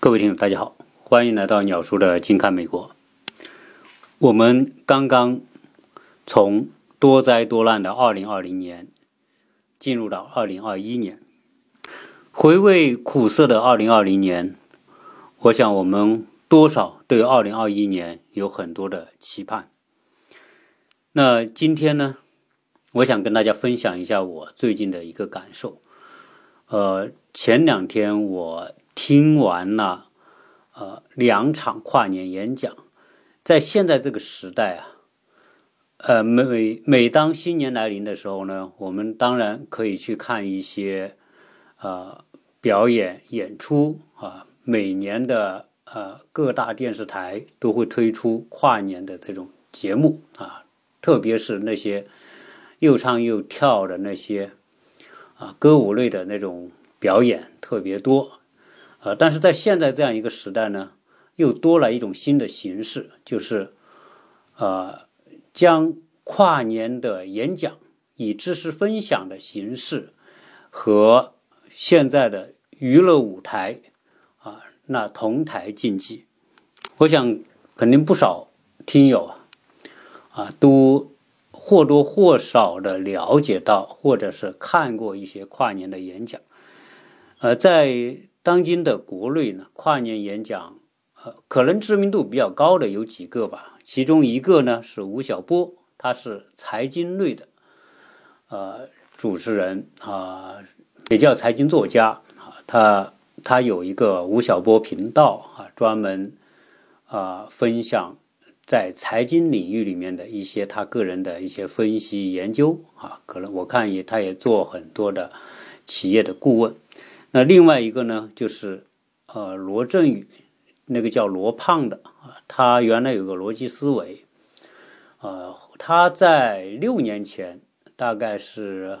各位听友，大家好，欢迎来到鸟叔的近看美国。我们刚刚从多灾多难的2020年进入到2021年，回味苦涩的2020年，我想我们多少对2021年有很多的期盼。那今天呢，我想跟大家分享一下我最近的一个感受。呃，前两天我。听完了，呃，两场跨年演讲，在现在这个时代啊，呃，每每当新年来临的时候呢，我们当然可以去看一些，呃，表演演出啊。每年的呃各大电视台都会推出跨年的这种节目啊，特别是那些又唱又跳的那些啊歌舞类的那种表演特别多。呃，但是在现在这样一个时代呢，又多了一种新的形式，就是，呃，将跨年的演讲以知识分享的形式和现在的娱乐舞台啊，那同台竞技。我想，肯定不少听友啊，啊，都或多或少的了解到，或者是看过一些跨年的演讲，呃，在。当今的国内呢，跨年演讲，呃，可能知名度比较高的有几个吧。其中一个呢是吴晓波，他是财经类的，呃，主持人啊，也叫财经作家啊。他他有一个吴晓波频道啊，专门啊分享在财经领域里面的一些他个人的一些分析研究啊。可能我看也他也做很多的企业的顾问。那另外一个呢，就是呃罗振宇，那个叫罗胖的啊，他原来有个逻辑思维，呃，他在六年前，大概是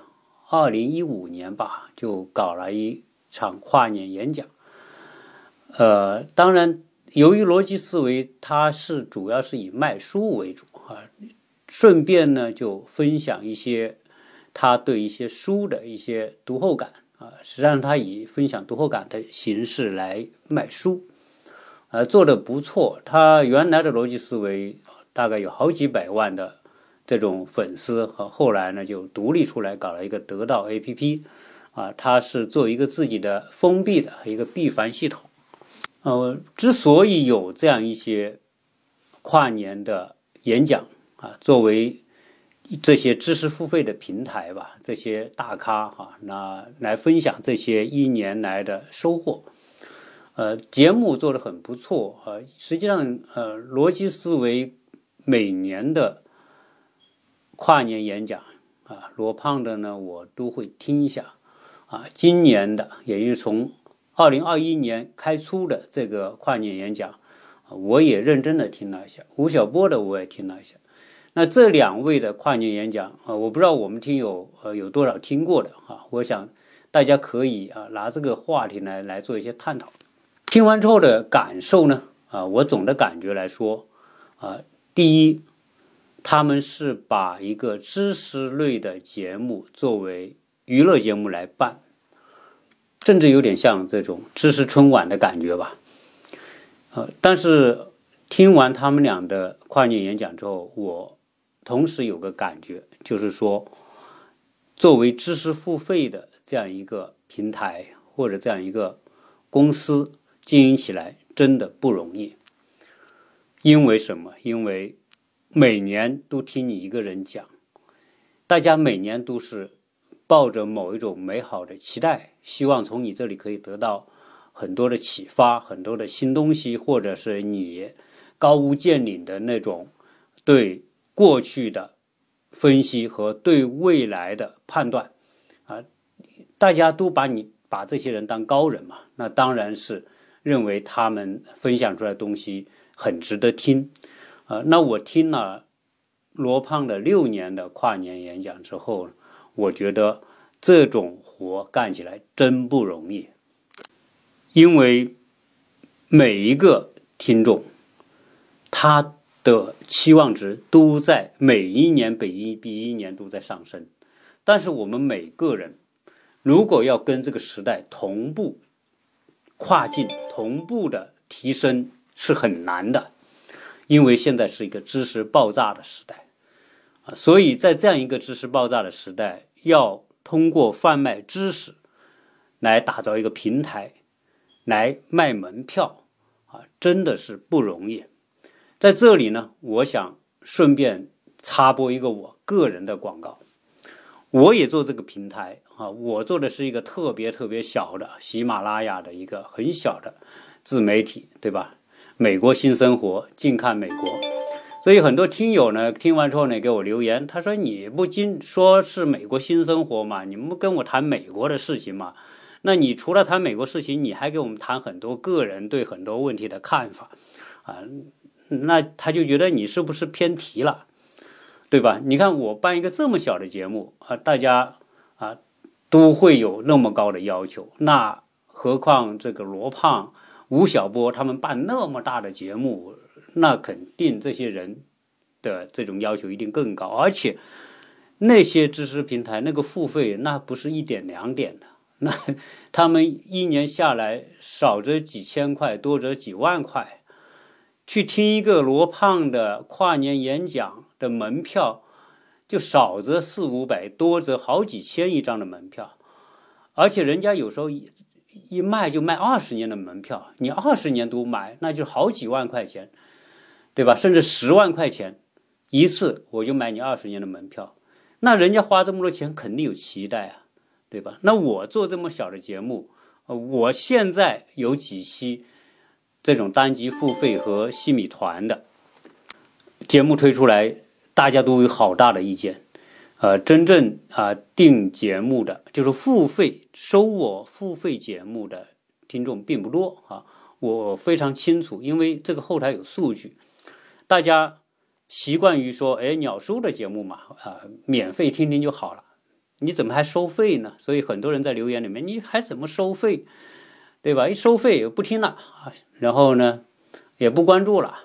二零一五年吧，就搞了一场跨年演讲。呃，当然，由于逻辑思维，它是主要是以卖书为主啊，顺便呢就分享一些他对一些书的一些读后感。啊，实际上他以分享读后感的形式来卖书，呃，做的不错。他原来的逻辑思维大概有好几百万的这种粉丝，和后来呢就独立出来搞了一个得到 APP，啊，他是做一个自己的封闭的一个闭环系统。呃，之所以有这样一些跨年的演讲啊，作为。这些知识付费的平台吧，这些大咖哈，那来分享这些一年来的收获。呃，节目做的很不错啊。实际上，呃，逻辑思维每年的跨年演讲啊，罗胖的呢，我都会听一下啊。今年的，也就是从二零二一年开出的这个跨年演讲，我也认真的听了一下。吴晓波的我也听了一下。那这两位的跨年演讲啊，我不知道我们听友呃有多少听过的啊，我想大家可以啊拿这个话题来来做一些探讨。听完之后的感受呢啊，我总的感觉来说啊，第一，他们是把一个知识类的节目作为娱乐节目来办，甚至有点像这种知识春晚的感觉吧。呃，但是听完他们俩的跨年演讲之后，我。同时有个感觉，就是说，作为知识付费的这样一个平台或者这样一个公司经营起来真的不容易。因为什么？因为每年都听你一个人讲，大家每年都是抱着某一种美好的期待，希望从你这里可以得到很多的启发、很多的新东西，或者是你高屋建瓴的那种对。过去的分析和对未来的判断，啊，大家都把你把这些人当高人嘛，那当然是认为他们分享出来的东西很值得听，啊，那我听了罗胖的六年的跨年演讲之后，我觉得这种活干起来真不容易，因为每一个听众他。的期望值都在每一年比一比一年都在上升，但是我们每个人如果要跟这个时代同步跨进。同步的提升是很难的，因为现在是一个知识爆炸的时代啊，所以在这样一个知识爆炸的时代，要通过贩卖知识来打造一个平台，来卖门票啊，真的是不容易。在这里呢，我想顺便插播一个我个人的广告。我也做这个平台啊，我做的是一个特别特别小的喜马拉雅的一个很小的自媒体，对吧？美国新生活，近看美国。所以很多听友呢，听完之后呢，给我留言，他说：“你不经说是美国新生活嘛？你们跟我谈美国的事情嘛？那你除了谈美国事情，你还给我们谈很多个人对很多问题的看法啊？那他就觉得你是不是偏题了？”对吧？你看我办一个这么小的节目啊，大家啊都会有那么高的要求，那何况这个罗胖、吴晓波他们办那么大的节目，那肯定这些人的这种要求一定更高。而且那些知识平台那个付费，那不是一点两点的，那 他们一年下来少则几千块，多则几万块，去听一个罗胖的跨年演讲。的门票就少则四五百，多则好几千一张的门票，而且人家有时候一一卖就卖二十年的门票，你二十年都买，那就好几万块钱，对吧？甚至十万块钱一次，我就买你二十年的门票，那人家花这么多钱肯定有期待啊，对吧？那我做这么小的节目，我现在有几期这种单集付费和细米团的节目推出来。大家都有好大的意见，呃，真正啊订节目的就是付费收我付费节目的听众并不多啊，我非常清楚，因为这个后台有数据，大家习惯于说，哎，鸟叔的节目嘛，啊，免费听听就好了，你怎么还收费呢？所以很多人在留言里面，你还怎么收费，对吧？一收费也不听了啊，然后呢也不关注了，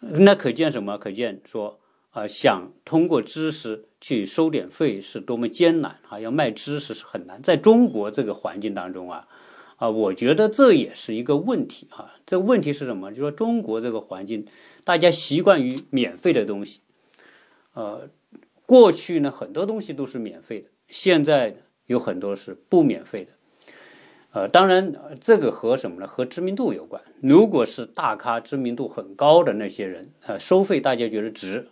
那可见什么？可见说。啊，想通过知识去收点费是多么艰难啊！要卖知识是很难，在中国这个环境当中啊，啊，我觉得这也是一个问题啊。这问题是什么？就说中国这个环境，大家习惯于免费的东西，呃，过去呢很多东西都是免费的，现在有很多是不免费的，呃，当然这个和什么呢？和知名度有关。如果是大咖、知名度很高的那些人，呃，收费大家觉得值。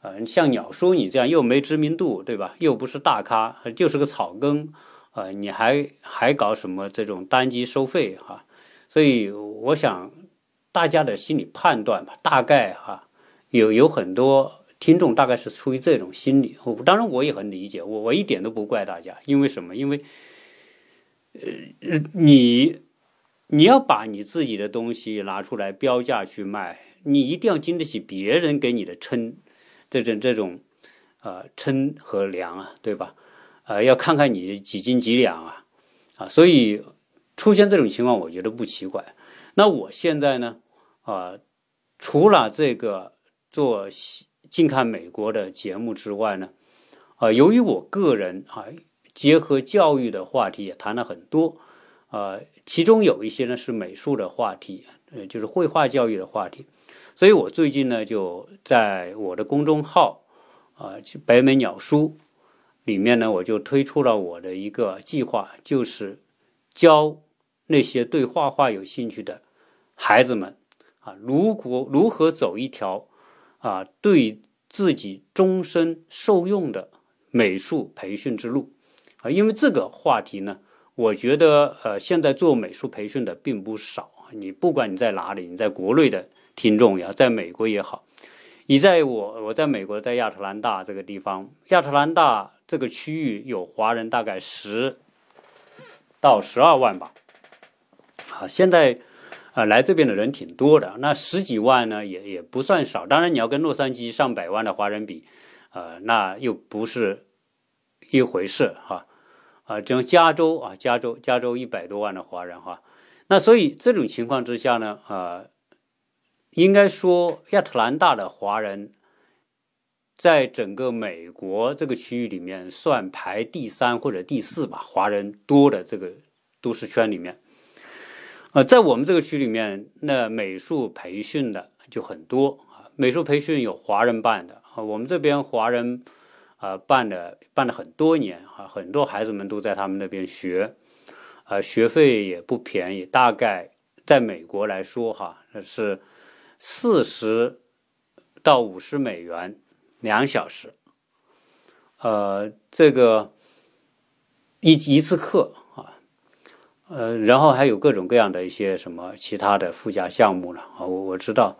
呃，像鸟叔你这样又没知名度，对吧？又不是大咖，就是个草根，呃，你还还搞什么这种单机收费哈？所以我想大家的心理判断吧，大概哈有有很多听众大概是出于这种心理。当然我也很理解，我我一点都不怪大家，因为什么？因为呃你你要把你自己的东西拿出来标价去卖，你一定要经得起别人给你的称。这种这种，呃，称和量啊，对吧？呃，要看看你几斤几两啊，啊，所以出现这种情况，我觉得不奇怪。那我现在呢，啊，除了这个做近看美国的节目之外呢，啊，由于我个人啊，结合教育的话题也谈了很多，啊，其中有一些呢是美术的话题，呃，就是绘画教育的话题。所以我最近呢，就在我的公众号，啊，北美鸟书里面呢，我就推出了我的一个计划，就是教那些对画画有兴趣的孩子们，啊，如果如何走一条啊，对自己终身受用的美术培训之路，啊，因为这个话题呢，我觉得呃，现在做美术培训的并不少，你不管你在哪里，你在国内的。听众也好，在美国也好，你在我我在美国，在亚特兰大这个地方，亚特兰大这个区域有华人大概十到十二万吧。啊，现在啊来这边的人挺多的，那十几万呢也也不算少。当然你要跟洛杉矶上百万的华人比，呃，那又不是一回事哈。啊，这种加州啊，加州加州一百多万的华人哈，那所以这种情况之下呢，啊。应该说，亚特兰大的华人在整个美国这个区域里面算排第三或者第四吧，华人多的这个都市圈里面。呃，在我们这个区里面，那美术培训的就很多啊。美术培训有华人办的啊，我们这边华人啊办的办了很多年啊，很多孩子们都在他们那边学，啊，学费也不便宜，大概在美国来说哈，是四十到五十美元两小时，呃，这个一一次课啊。呃，然后还有各种各样的一些什么其他的附加项目了啊，我我知道，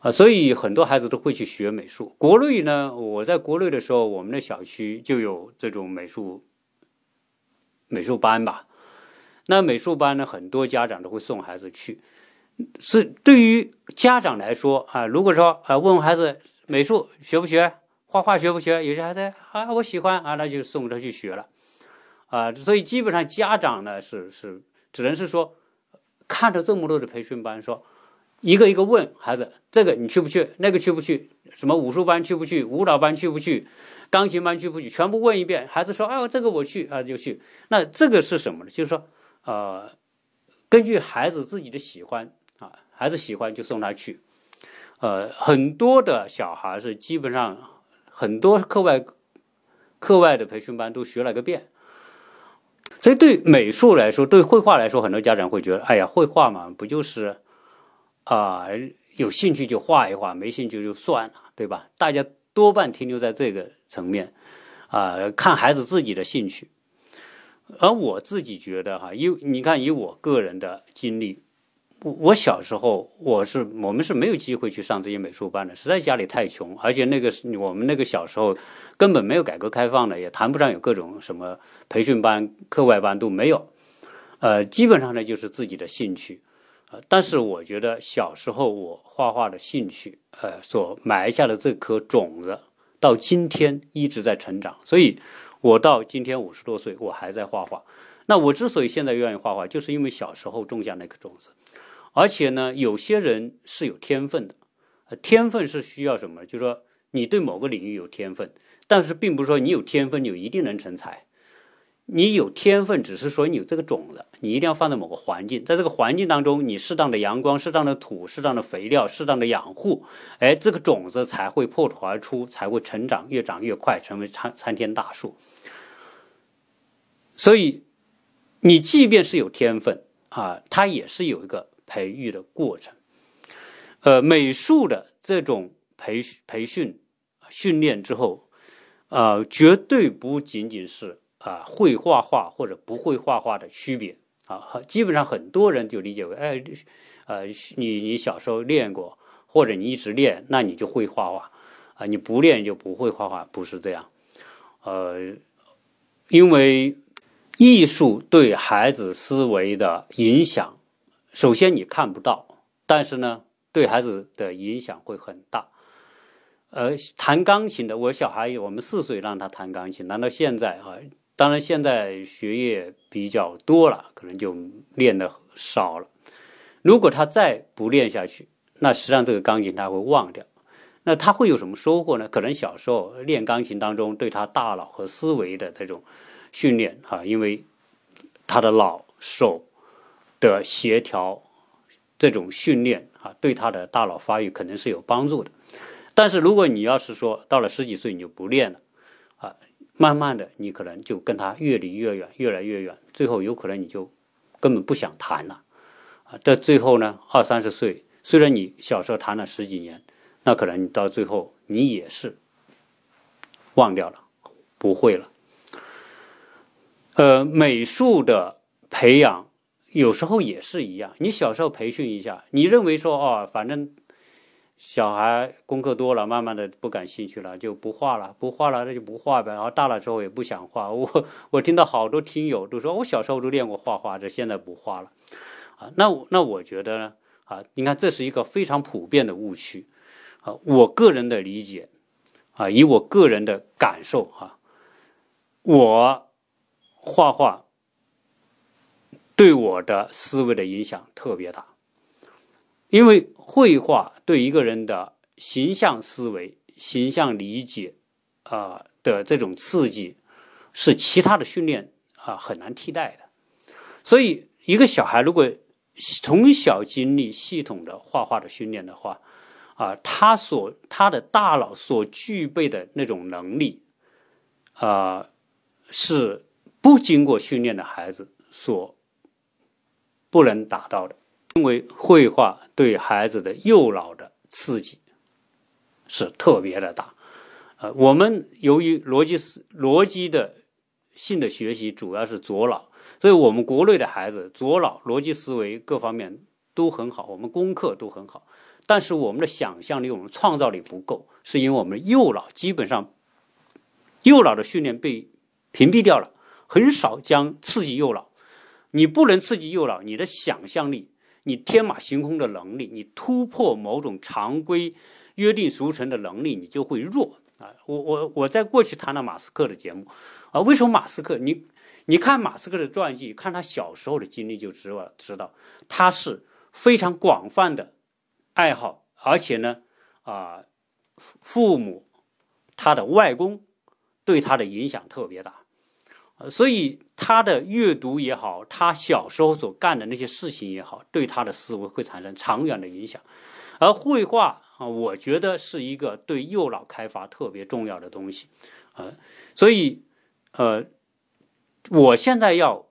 啊，所以很多孩子都会去学美术。国内呢，我在国内的时候，我们的小区就有这种美术美术班吧。那美术班呢，很多家长都会送孩子去。是对于家长来说啊，如果说啊，问问孩子美术学不学，画画学不学，有些孩子啊，我喜欢啊，那就送他去学了。啊，所以基本上家长呢是是只能是说，看着这么多的培训班，说一个一个问孩子，这个你去不去？那个去不去？什么武术班去不去？舞蹈班去不去？钢琴班去不去？全部问一遍，孩子说，哎，这个我去啊，就去。那这个是什么呢？就是说，呃，根据孩子自己的喜欢啊，孩子喜欢就送他去。呃，很多的小孩是基本上很多课外课外的培训班都学了个遍。所以，对美术来说，对绘画来说，很多家长会觉得：“哎呀，绘画嘛，不就是啊，有兴趣就画一画，没兴趣就算了，对吧？”大家多半停留在这个层面啊，看孩子自己的兴趣。而我自己觉得，哈，以你看，以我个人的经历。我我小时候，我是我们是没有机会去上这些美术班的，实在家里太穷，而且那个我们那个小时候根本没有改革开放的，也谈不上有各种什么培训班、课外班都没有，呃，基本上呢就是自己的兴趣，呃，但是我觉得小时候我画画的兴趣，呃，所埋下的这颗种子，到今天一直在成长，所以我到今天五十多岁，我还在画画。那我之所以现在愿意画画，就是因为小时候种下那颗种子。而且呢，有些人是有天分的，天分是需要什么？就是说你对某个领域有天分，但是并不是说你有天分就一定能成才。你有天分，只是说你有这个种子，你一定要放在某个环境，在这个环境当中，你适当的阳光、适当的土、适当的肥料、适当的养护，哎，这个种子才会破土而出，才会成长，越长越快，成为参参天大树。所以，你即便是有天分啊，它也是有一个。培育的过程，呃，美术的这种培培训训练之后，啊，绝对不仅仅是啊会画画或者不会画画的区别啊，基本上很多人就理解为，哎，呃，你你小时候练过，或者你一直练，那你就会画画啊，你不练就不会画画，不是这样，呃，因为艺术对孩子思维的影响。首先你看不到，但是呢，对孩子的影响会很大。呃，弹钢琴的，我小孩我们四岁让他弹钢琴，难道现在啊？当然现在学业比较多了，可能就练的少了。如果他再不练下去，那实际上这个钢琴他会忘掉。那他会有什么收获呢？可能小时候练钢琴当中对他大脑和思维的这种训练哈，因为他的脑手。的协调，这种训练啊，对他的大脑发育可能是有帮助的。但是如果你要是说到了十几岁你就不练了，啊，慢慢的你可能就跟他越离越远，越来越远，最后有可能你就根本不想谈了，啊，到最后呢，二三十岁，虽然你小时候谈了十几年，那可能你到最后你也是忘掉了，不会了。呃，美术的培养。有时候也是一样，你小时候培训一下，你认为说哦，反正小孩功课多了，慢慢的不感兴趣了，就不画了，不画了，那就不画呗。然后大了之后也不想画。我我听到好多听友都说，我小时候都练过画画，这现在不画了啊。那那我觉得呢啊，你看这是一个非常普遍的误区啊。我个人的理解啊，以我个人的感受哈，我画画。对我的思维的影响特别大，因为绘画对一个人的形象思维、形象理解啊的这种刺激，是其他的训练啊很难替代的。所以，一个小孩如果从小经历系统的画画的训练的话，啊，他所他的大脑所具备的那种能力，啊，是不经过训练的孩子所不能达到的。因为绘画对孩子的右脑的刺激是特别的大。呃，我们由于逻辑思逻辑的性的学习主要是左脑。所以我们国内的孩子左脑逻辑思维各方面都很好，我们功课都很好，但是我们的想象力、我们创造力不够，是因为我们右脑基本上右脑的训练被屏蔽掉了，很少将刺激右脑。你不能刺激右脑，你的想象力、你天马行空的能力、你突破某种常规约定俗成的能力，你就会弱啊！我我我在过去谈了马斯克的节目啊，为什么马斯克你？你看马斯克的传记，看他小时候的经历就知道，知道他是非常广泛的爱好，而且呢，啊，父母他的外公对他的影响特别大，所以他的阅读也好，他小时候所干的那些事情也好，对他的思维会产生长远的影响。而绘画啊，我觉得是一个对右脑开发特别重要的东西，啊，所以呃。我现在要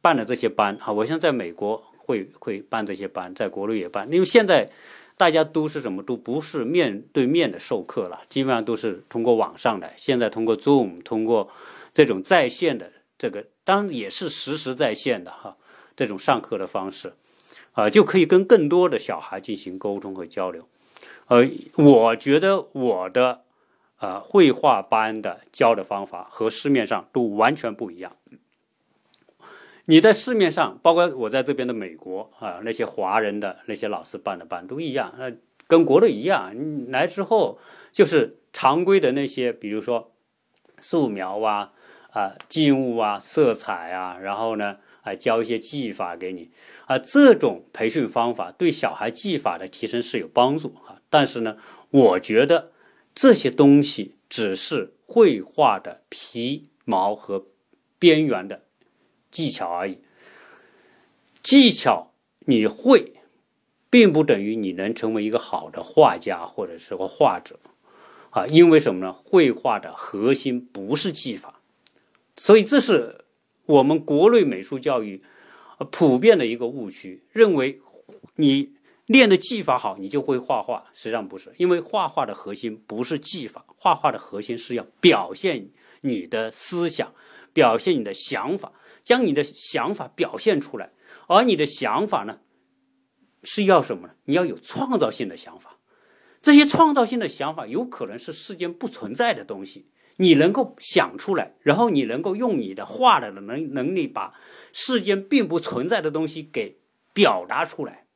办的这些班啊，我现在在美国会会办这些班，在国内也办。因为现在大家都是什么，都不是面对面的授课了，基本上都是通过网上的。现在通过 Zoom，通过这种在线的这个，当然也是实时在线的哈，这种上课的方式啊，就可以跟更多的小孩进行沟通和交流。呃，我觉得我的。呃，绘画班的教的方法和市面上都完全不一样。你在市面上，包括我在这边的美国啊，那些华人的那些老师办的班都一样，呃，跟国内一样。你来之后就是常规的那些，比如说素描啊、啊静物啊、色彩啊，然后呢，啊教一些技法给你啊。这种培训方法对小孩技法的提升是有帮助啊，但是呢，我觉得。这些东西只是绘画的皮毛和边缘的技巧而已。技巧你会，并不等于你能成为一个好的画家或者是个画者啊！因为什么呢？绘画的核心不是技法，所以这是我们国内美术教育普遍的一个误区，认为你。练的技法好，你就会画画。实际上不是，因为画画的核心不是技法，画画的核心是要表现你的思想，表现你的想法，将你的想法表现出来。而你的想法呢，是要什么呢？你要有创造性的想法。这些创造性的想法有可能是世间不存在的东西，你能够想出来，然后你能够用你的画的能能力把世间并不存在的东西给表达出来。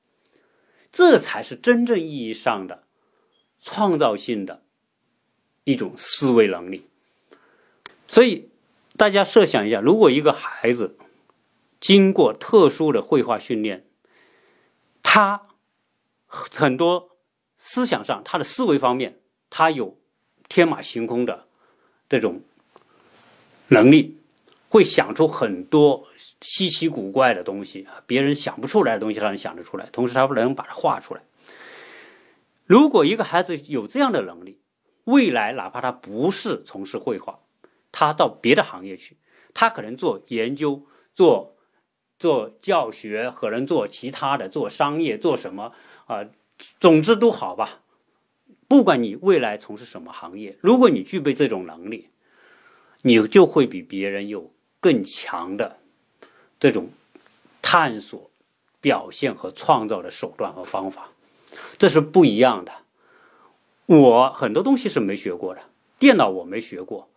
这才是真正意义上的创造性的一种思维能力。所以，大家设想一下，如果一个孩子经过特殊的绘画训练，他很多思想上、他的思维方面，他有天马行空的这种能力。会想出很多稀奇古怪的东西啊，别人想不出来的东西，他能想得出来。同时，他能把它画出来。如果一个孩子有这样的能力，未来哪怕他不是从事绘画，他到别的行业去，他可能做研究、做做教学，可能做其他的，做商业，做什么啊？总之都好吧。不管你未来从事什么行业，如果你具备这种能力，你就会比别人有。更强的这种探索、表现和创造的手段和方法，这是不一样的。我很多东西是没学过的，电脑我没学过，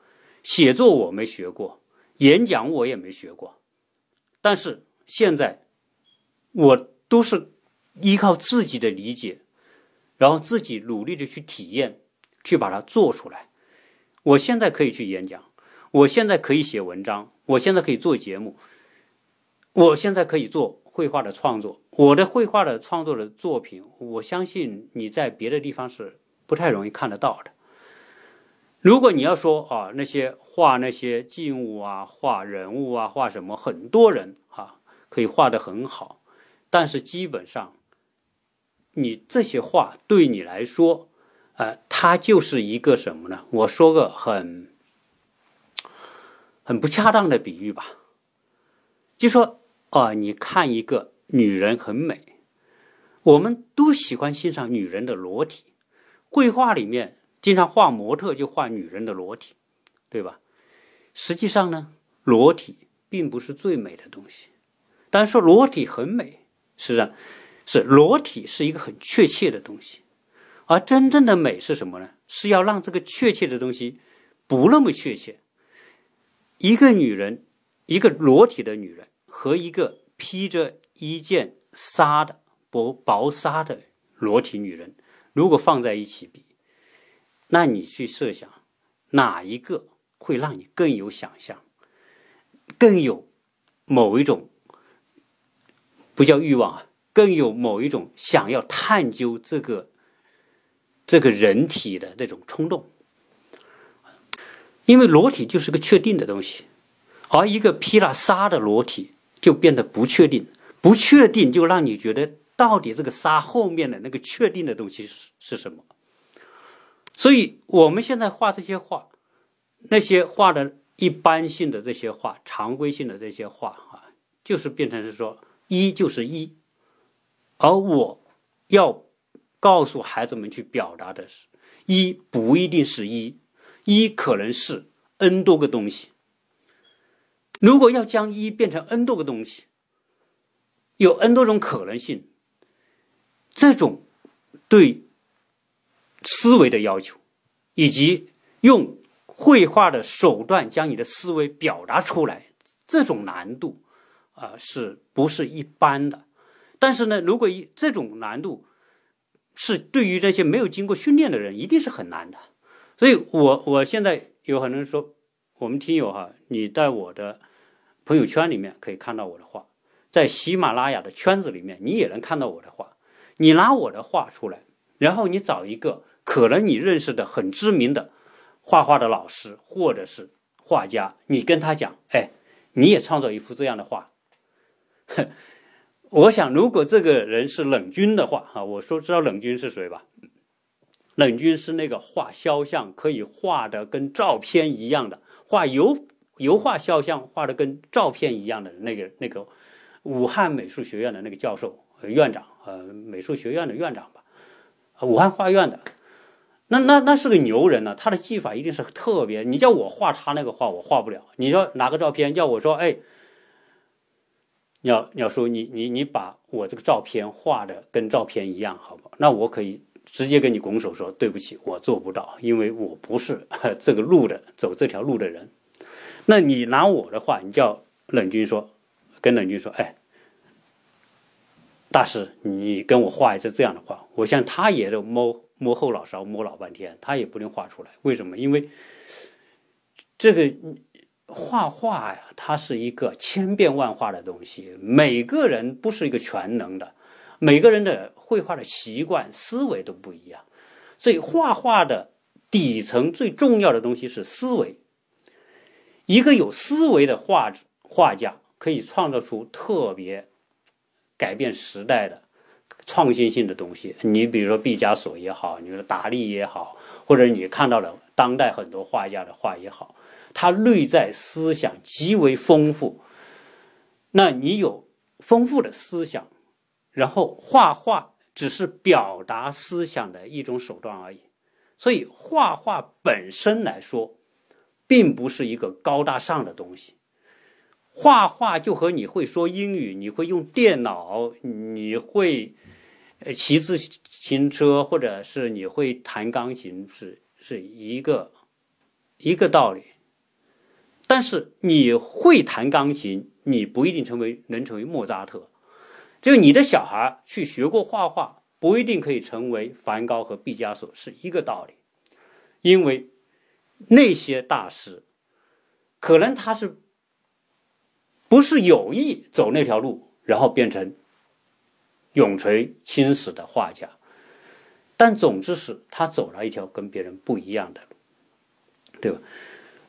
写作我没学过，演讲我也没学过。但是现在我都是依靠自己的理解，然后自己努力的去体验，去把它做出来。我现在可以去演讲。我现在可以写文章，我现在可以做节目，我现在可以做绘画的创作。我的绘画的创作的作品，我相信你在别的地方是不太容易看得到的。如果你要说啊，那些画那些静物啊，画人物啊，画什么，很多人哈可以画得很好，但是基本上，你这些话对你来说，呃，它就是一个什么呢？我说个很很不恰当的比喻吧，就说啊，你看一个女人很美，我们都喜欢欣赏女人的裸体，绘画里面经常画模特就画女人的裸体，对吧？实际上呢，裸体并不是最美的东西。但是说裸体很美，实际上是裸体是一个很确切的东西，而真正的美是什么呢？是要让这个确切的东西不那么确切。一个女人，一个裸体的女人和一个披着一件纱的薄薄纱的裸体女人，如果放在一起比，那你去设想哪一个？会让你更有想象，更有某一种不叫欲望啊，更有某一种想要探究这个这个人体的那种冲动。因为裸体就是个确定的东西，而一个披了纱的裸体就变得不确定，不确定就让你觉得到底这个纱后面的那个确定的东西是是什么。所以我们现在画这些画。那些画的一般性的这些画，常规性的这些画啊，就是变成是说一就是一，而我要告诉孩子们去表达的是，一不一定是一，一可能是 n 多个东西。如果要将一变成 n 多个东西，有 n 多种可能性，这种对思维的要求，以及用。绘画的手段将你的思维表达出来，这种难度啊，是不是一般的？但是呢，如果一这种难度是对于那些没有经过训练的人，一定是很难的。所以，我我现在有很多人说，我们听友哈，你在我的朋友圈里面可以看到我的画，在喜马拉雅的圈子里面，你也能看到我的画。你拿我的画出来，然后你找一个可能你认识的很知名的。画画的老师或者是画家，你跟他讲，哎，你也创造一幅这样的画。我想，如果这个人是冷军的话，哈，我说知道冷军是谁吧？冷军是那个画肖像可以画的跟照片一样的，画油油画肖像画的跟照片一样的那个那个武汉美术学院的那个教授院长，呃，美术学院的院长吧，武汉画院的。那那那是个牛人呢，他的技法一定是特别。你叫我画他那个画，我画不了。你说拿个照片叫我说，哎，鸟鸟叔，你你你把我这个照片画的跟照片一样，好不好？那我可以直接跟你拱手说，对不起，我做不到，因为我不是 这个路的，走这条路的人。那你拿我的话，你叫冷军说，跟冷军说，哎，大师，你跟我画一次这样的画，我像他也都摸。摸后脑勺摸老半天，他也不能画出来。为什么？因为这个画画呀，它是一个千变万化的东西。每个人不是一个全能的，每个人的绘画的习惯、思维都不一样。所以，画画的底层最重要的东西是思维。一个有思维的画画家，可以创造出特别改变时代的。创新性的东西，你比如说毕加索也好，你说达利也好，或者你看到了当代很多画家的画也好，他内在思想极为丰富。那你有丰富的思想，然后画画只是表达思想的一种手段而已。所以画画本身来说，并不是一个高大上的东西。画画就和你会说英语，你会用电脑，你会。骑自行车或者是你会弹钢琴是是一个一个道理，但是你会弹钢琴，你不一定成为能成为莫扎特。就你的小孩去学过画画，不一定可以成为梵高和毕加索，是一个道理。因为那些大师，可能他是不是有意走那条路，然后变成。永垂青史的画家，但总之是他走了一条跟别人不一样的路，对吧？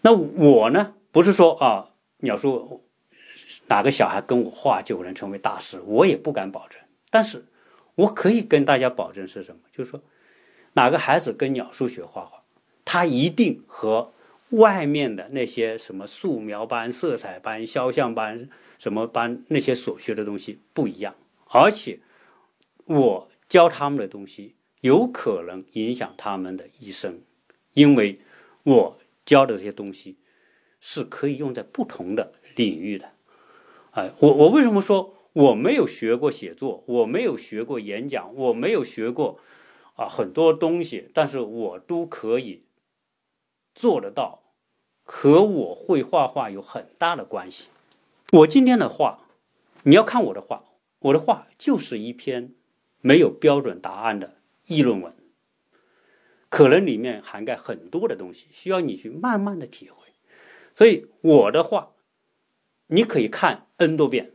那我呢？不是说啊，鸟叔哪个小孩跟我画就能成为大师，我也不敢保证。但是我可以跟大家保证是什么？就是说，哪个孩子跟鸟叔学画画，他一定和外面的那些什么素描班、色彩班、肖像班什么班那些所学的东西不一样。而且，我教他们的东西有可能影响他们的一生，因为我教的这些东西是可以用在不同的领域的。哎，我我为什么说我没有学过写作，我没有学过演讲，我没有学过啊很多东西，但是我都可以做得到，和我会画画有很大的关系。我今天的画，你要看我的画，我的画就是一篇没有标准答案的议论文，可能里面涵盖很多的东西，需要你去慢慢的体会。所以我的画。你可以看 n 多遍，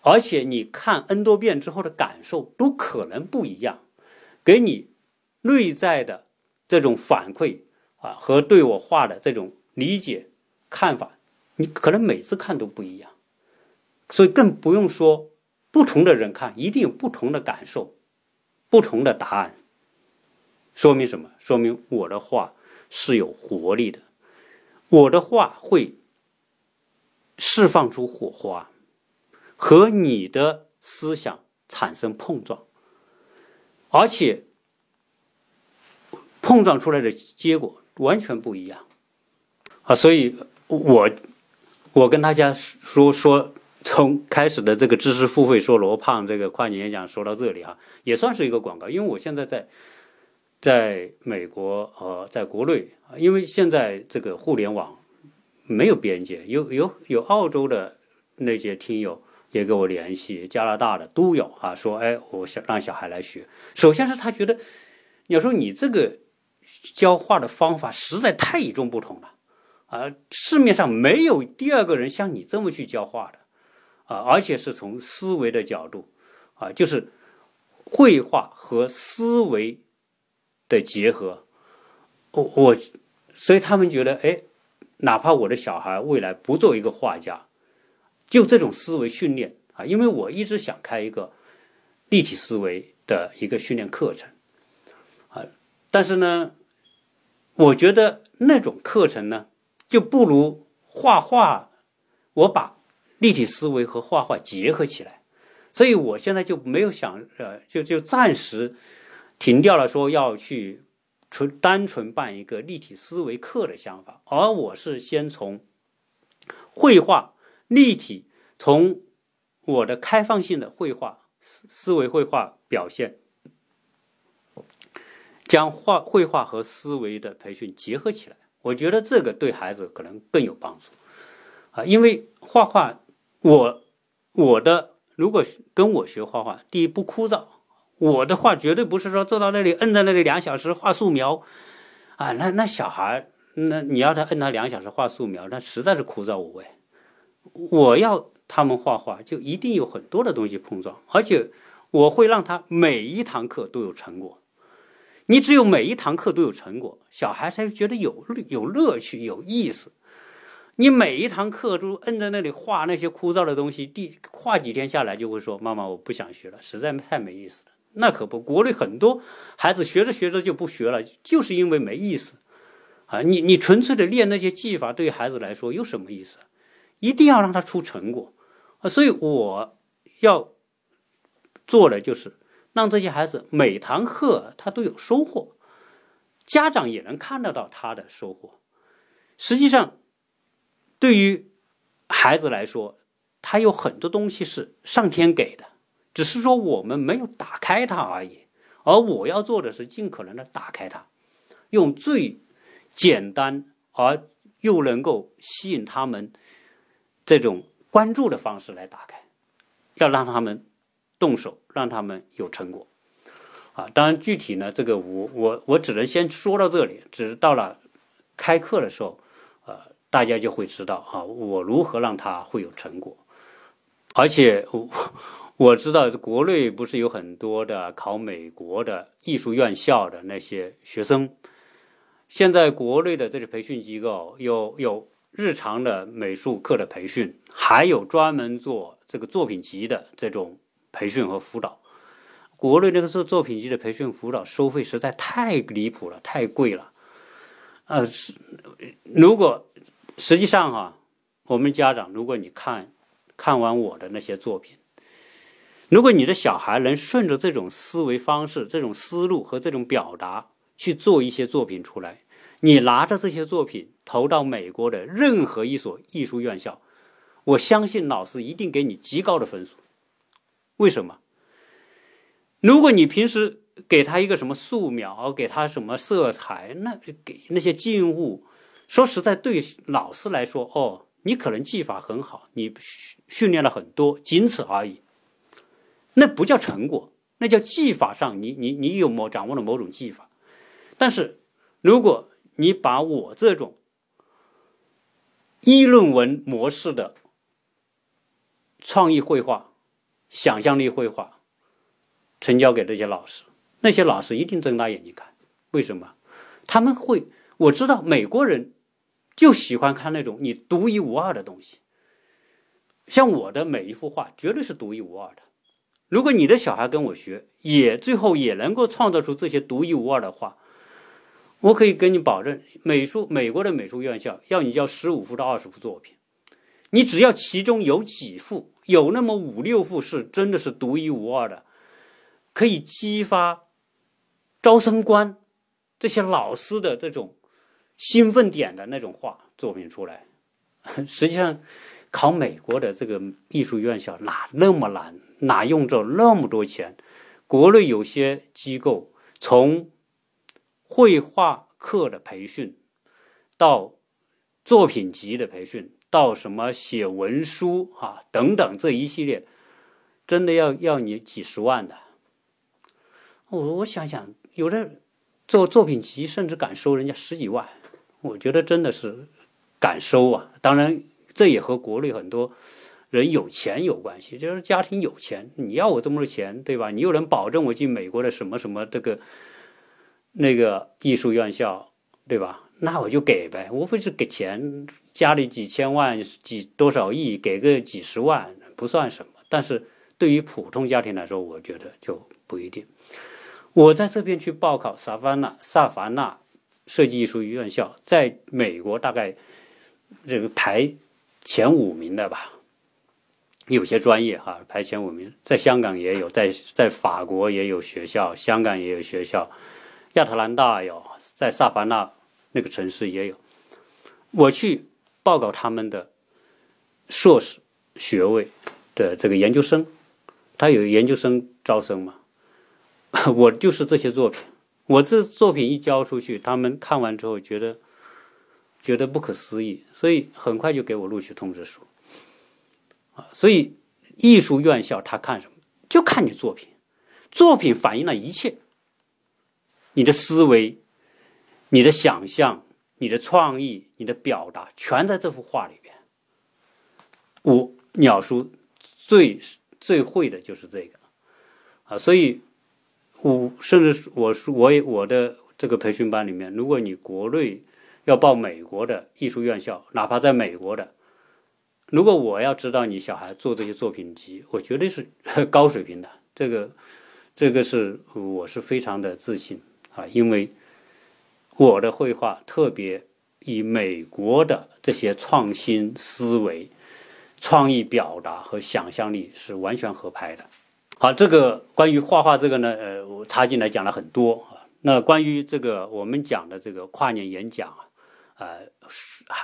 而且你看 n 多遍之后的感受都可能不一样，给你内在的这种反馈啊和对我画的这种理解看法，你可能每次看都不一样，所以更不用说不同的人看一定有不同的感受，不同的答案。说明什么？说明我的画是有活力的，我的话会。释放出火花，和你的思想产生碰撞，而且碰撞出来的结果完全不一样啊！所以，我我跟大家说说，从开始的这个知识付费说罗胖这个跨年演讲说到这里啊，也算是一个广告，因为我现在在在美国呃，在国内，因为现在这个互联网。没有边界，有有有澳洲的那些听友也跟我联系，加拿大的都有啊，说哎，我想让小孩来学。首先是他觉得，你要说你这个教画的方法实在太与众不同了啊，市面上没有第二个人像你这么去教画的啊，而且是从思维的角度啊，就是绘画和思维的结合。我我，所以他们觉得哎。哪怕我的小孩未来不做一个画家，就这种思维训练啊，因为我一直想开一个立体思维的一个训练课程啊，但是呢，我觉得那种课程呢，就不如画画，我把立体思维和画画结合起来，所以我现在就没有想呃，就就暂时停掉了，说要去。纯单纯办一个立体思维课的想法，而我是先从绘画立体，从我的开放性的绘画思思维绘画表现，将画绘画和思维的培训结合起来。我觉得这个对孩子可能更有帮助啊，因为画画，我我的如果跟我学画画，第一不枯燥。我的画绝对不是说坐到那里摁在那里两小时画素描，啊，那那小孩，那你要他摁他两小时画素描，那实在是枯燥无味。我要他们画画，就一定有很多的东西碰撞，而且我会让他每一堂课都有成果。你只有每一堂课都有成果，小孩才觉得有有乐趣、有意思。你每一堂课都摁在那里画那些枯燥的东西，第画几天下来就会说：“妈妈，我不想学了，实在太没意思了。”那可不，国内很多孩子学着学着就不学了，就是因为没意思啊！你你纯粹的练那些技法，对于孩子来说有什么意思？一定要让他出成果啊！所以我要做的就是让这些孩子每堂课他都有收获，家长也能看得到他的收获。实际上，对于孩子来说，他有很多东西是上天给的。只是说我们没有打开它而已，而我要做的是尽可能的打开它，用最简单而又能够吸引他们这种关注的方式来打开，要让他们动手，让他们有成果。啊，当然具体呢，这个我我我只能先说到这里，只是到了开课的时候，呃，大家就会知道啊，我如何让他会有成果，而且我。我知道国内不是有很多的考美国的艺术院校的那些学生，现在国内的这些培训机构有有日常的美术课的培训，还有专门做这个作品集的这种培训和辅导。国内这个做作品集的培训辅导收费实在太离谱了，太贵了。呃，是如果实际上哈，我们家长，如果你看看完我的那些作品，如果你的小孩能顺着这种思维方式、这种思路和这种表达去做一些作品出来。你拿着这些作品投到美国的任何一所艺术院校，我相信老师一定给你极高的分数。为什么？如果你平时给他一个什么素描，给他什么色彩，那给那些静物，说实在，对老师来说，哦，你可能技法很好，你训练了很多，仅此而已。那不叫成果，那叫技法上，你你你有某掌握了某种技法。但是如果你把我这种议论文模式的创意绘画、想象力绘画呈交给这些老师，那些老师一定睁大眼睛看。为什么？他们会我知道美国人就喜欢看那种你独一无二的东西。像我的每一幅画绝对是独一无二的。如果你的小孩跟我学，也最后也能够创造出这些独一无二的画。我可以跟你保证，美术美国的美术院校要你交十五幅到二十幅作品，你只要其中有几幅，有那么五六幅是真的是独一无二的，可以激发招生官这些老师的这种兴奋点的那种画作品出来。实际上，考美国的这个艺术院校哪那么难，哪用着那么多钱？国内有些机构从。绘画课的培训，到作品集的培训，到什么写文书啊等等这一系列，真的要要你几十万的。我我想想，有的做作品集甚至敢收人家十几万，我觉得真的是敢收啊。当然，这也和国内很多人有钱有关系，就是家庭有钱，你要我这么多钱，对吧？你又能保证我进美国的什么什么这个。那个艺术院校，对吧？那我就给呗，无非是给钱，家里几千万、几多少亿，给个几十万不算什么。但是对于普通家庭来说，我觉得就不一定。我在这边去报考萨凡纳萨凡纳设计艺术院校，在美国大概这个排前五名的吧，有些专业哈排前五名，在香港也有，在在法国也有学校，香港也有学校。亚特兰大有，在萨凡纳那个城市也有。我去报告他们的硕士学位的这个研究生，他有研究生招生嘛？我就是这些作品，我这作品一交出去，他们看完之后觉得觉得不可思议，所以很快就给我录取通知书。所以艺术院校他看什么？就看你作品，作品反映了一切。你的思维、你的想象、你的创意、你的表达，全在这幅画里边。我鸟叔最最会的就是这个啊，所以，我甚至我说我也我的这个培训班里面，如果你国内要报美国的艺术院校，哪怕在美国的，如果我要知道你小孩做这些作品集，我绝对是 高水平的。这个这个是我是非常的自信。啊，因为我的绘画特别以美国的这些创新思维、创意表达和想象力是完全合拍的。好，这个关于画画这个呢，呃，我插进来讲了很多啊。那关于这个我们讲的这个跨年演讲啊，呃，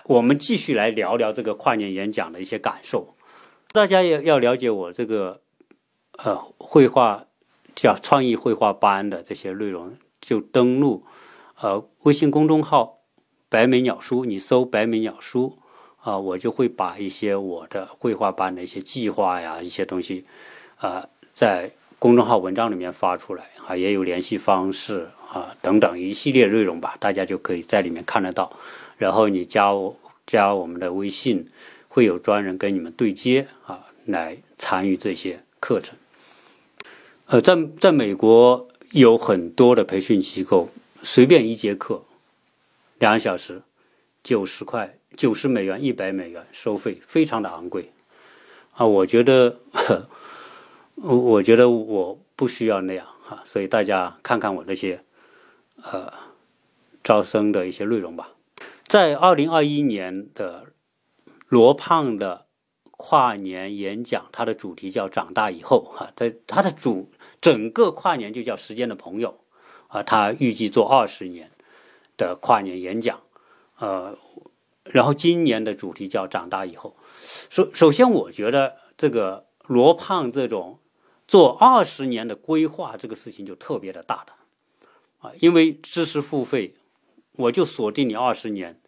我们继续来聊聊这个跨年演讲的一些感受。大家也要了解我这个呃绘画叫创意绘画班的这些内容。就登录，呃，微信公众号“白眉鸟书”，你搜“白眉鸟书”，啊，我就会把一些我的绘画班的一些计划呀、一些东西，啊，在公众号文章里面发出来，啊，也有联系方式啊等等一系列内容吧，大家就可以在里面看得到。然后你加我加我们的微信，会有专人跟你们对接啊，来参与这些课程。呃，在在美国。有很多的培训机构，随便一节课，两小时，九十块、九十美元、一百美元收费，非常的昂贵啊！我觉得，我我觉得我不需要那样哈，所以大家看看我那些呃招生的一些内容吧。在二零二一年的罗胖的跨年演讲，他的主题叫“长大以后”哈，在他的主整个跨年就叫“时间的朋友”啊，他预计做二十年的跨年演讲。呃，然后今年的主题叫“长大以后”。首首先，我觉得这个罗胖这种做二十年的规划，这个事情就特别的大的啊，因为知识付费，我就锁定你二十年。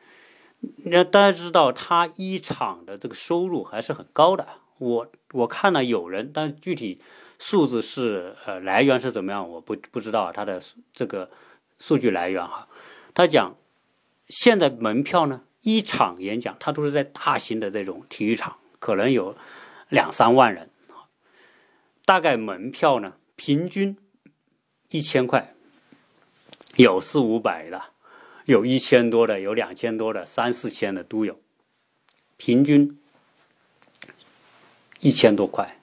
那大家知道，他一场的这个收入还是很高的。我我看了有人，但具体数字是呃来源是怎么样，我不不知道他的这个数据来源哈。他讲。现在门票呢，一场演讲，他都是在大型的这种体育场，可能有两三万人大概门票呢，平均一千块，有四五百的，有一千多的，有两千多的，三四千的都有。平均一千多块，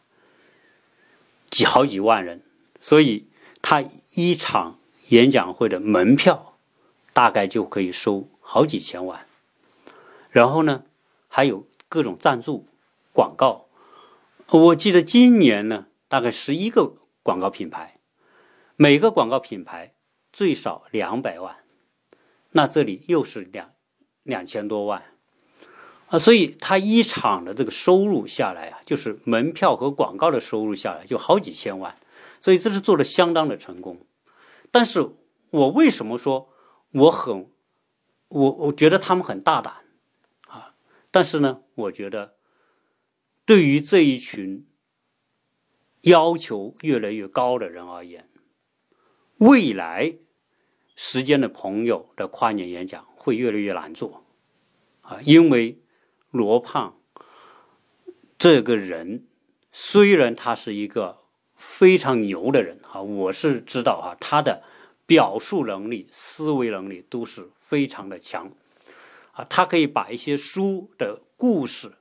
几好几万人，所以他一场演讲会的门票大概就可以收。好几千万，然后呢，还有各种赞助、广告。我记得今年呢，大概十一个广告品牌，每个广告品牌最少两百万，那这里又是两两千多万啊！所以他一场的这个收入下来啊，就是门票和广告的收入下来就好几千万，所以这是做的相当的成功。但是我为什么说我很？我我觉得他们很大胆，啊，但是呢，我觉得对于这一群要求越来越高的人而言，未来时间的朋友的跨年演讲会越来越难做，啊，因为罗胖这个人虽然他是一个非常牛的人啊，我是知道啊，他的表述能力、思维能力都是。非常的强，啊，他可以把一些书的故事，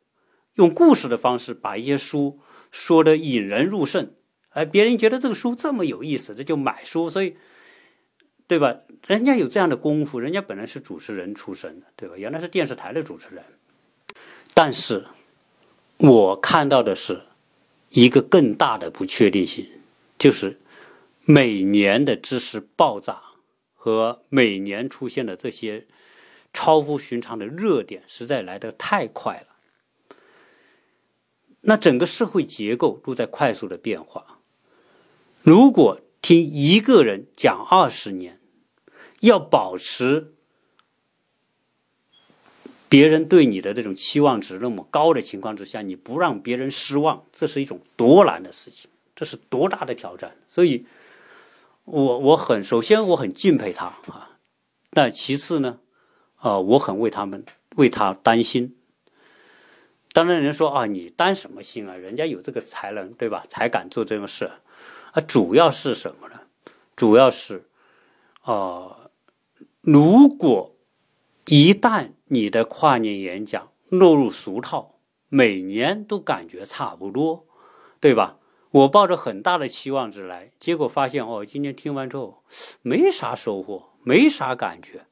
用故事的方式把一些书说的引人入胜，哎，别人觉得这个书这么有意思，这就买书，所以，对吧？人家有这样的功夫，人家本来是主持人出身的，对吧？原来是电视台的主持人，但是我看到的是一个更大的不确定性，就是每年的知识爆炸。和每年出现的这些超乎寻常的热点，实在来得太快了。那整个社会结构都在快速的变化。如果听一个人讲二十年，要保持别人对你的这种期望值那么高的情况之下，你不让别人失望，这是一种多难的事情，这是多大的挑战。所以。我我很首先我很敬佩他啊，但其次呢，啊我很为他们为他担心。当然人说啊，你担什么心啊？人家有这个才能，对吧？才敢做这种事。啊，主要是什么呢？主要是，啊，如果一旦你的跨年演讲落入俗套，每年都感觉差不多，对吧？我抱着很大的期望值来，结果发现哦，今天听完之后没啥收获，没啥感觉。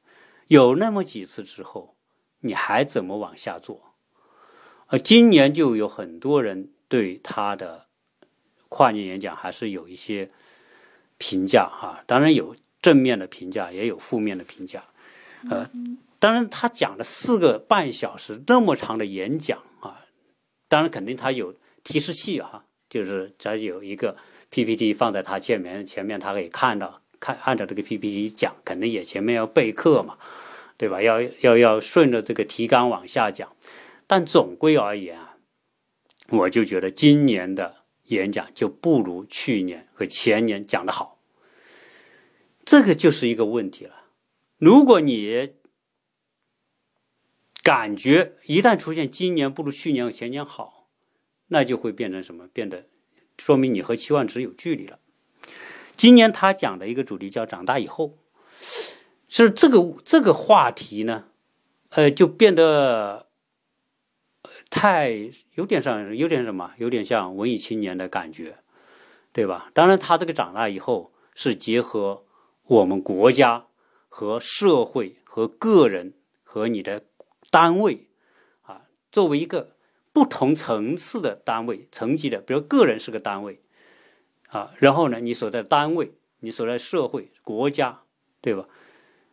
有那么几次之后，你还怎么往下做？啊，今年就有很多人对他的跨年演讲还是有一些评价哈，当然有正面的评价，也有负面的评价。呃，当然他讲了四个半小时那么长的演讲啊，当然肯定他有提示器哈。就是咱有一个 PPT 放在他前面，前面他可以看到，看按照这个 PPT 讲，肯定也前面要备课嘛，对吧？要要要顺着这个提纲往下讲。但总归而言啊，我就觉得今年的演讲就不如去年和前年讲的好。这个就是一个问题了。如果你感觉一旦出现今年不如去年和前年好，那就会变成什么？变得说明你和期望值有距离了。今年他讲的一个主题叫“长大以后”，是这个这个话题呢？呃，就变得太有点像，有点什么，有点像文艺青年的感觉，对吧？当然，他这个长大以后是结合我们国家和社会和个人和你的单位啊，作为一个不同层次的单位层级的，比如个人是个单位啊，然后呢，你所在单位，你所在社会国家，对吧？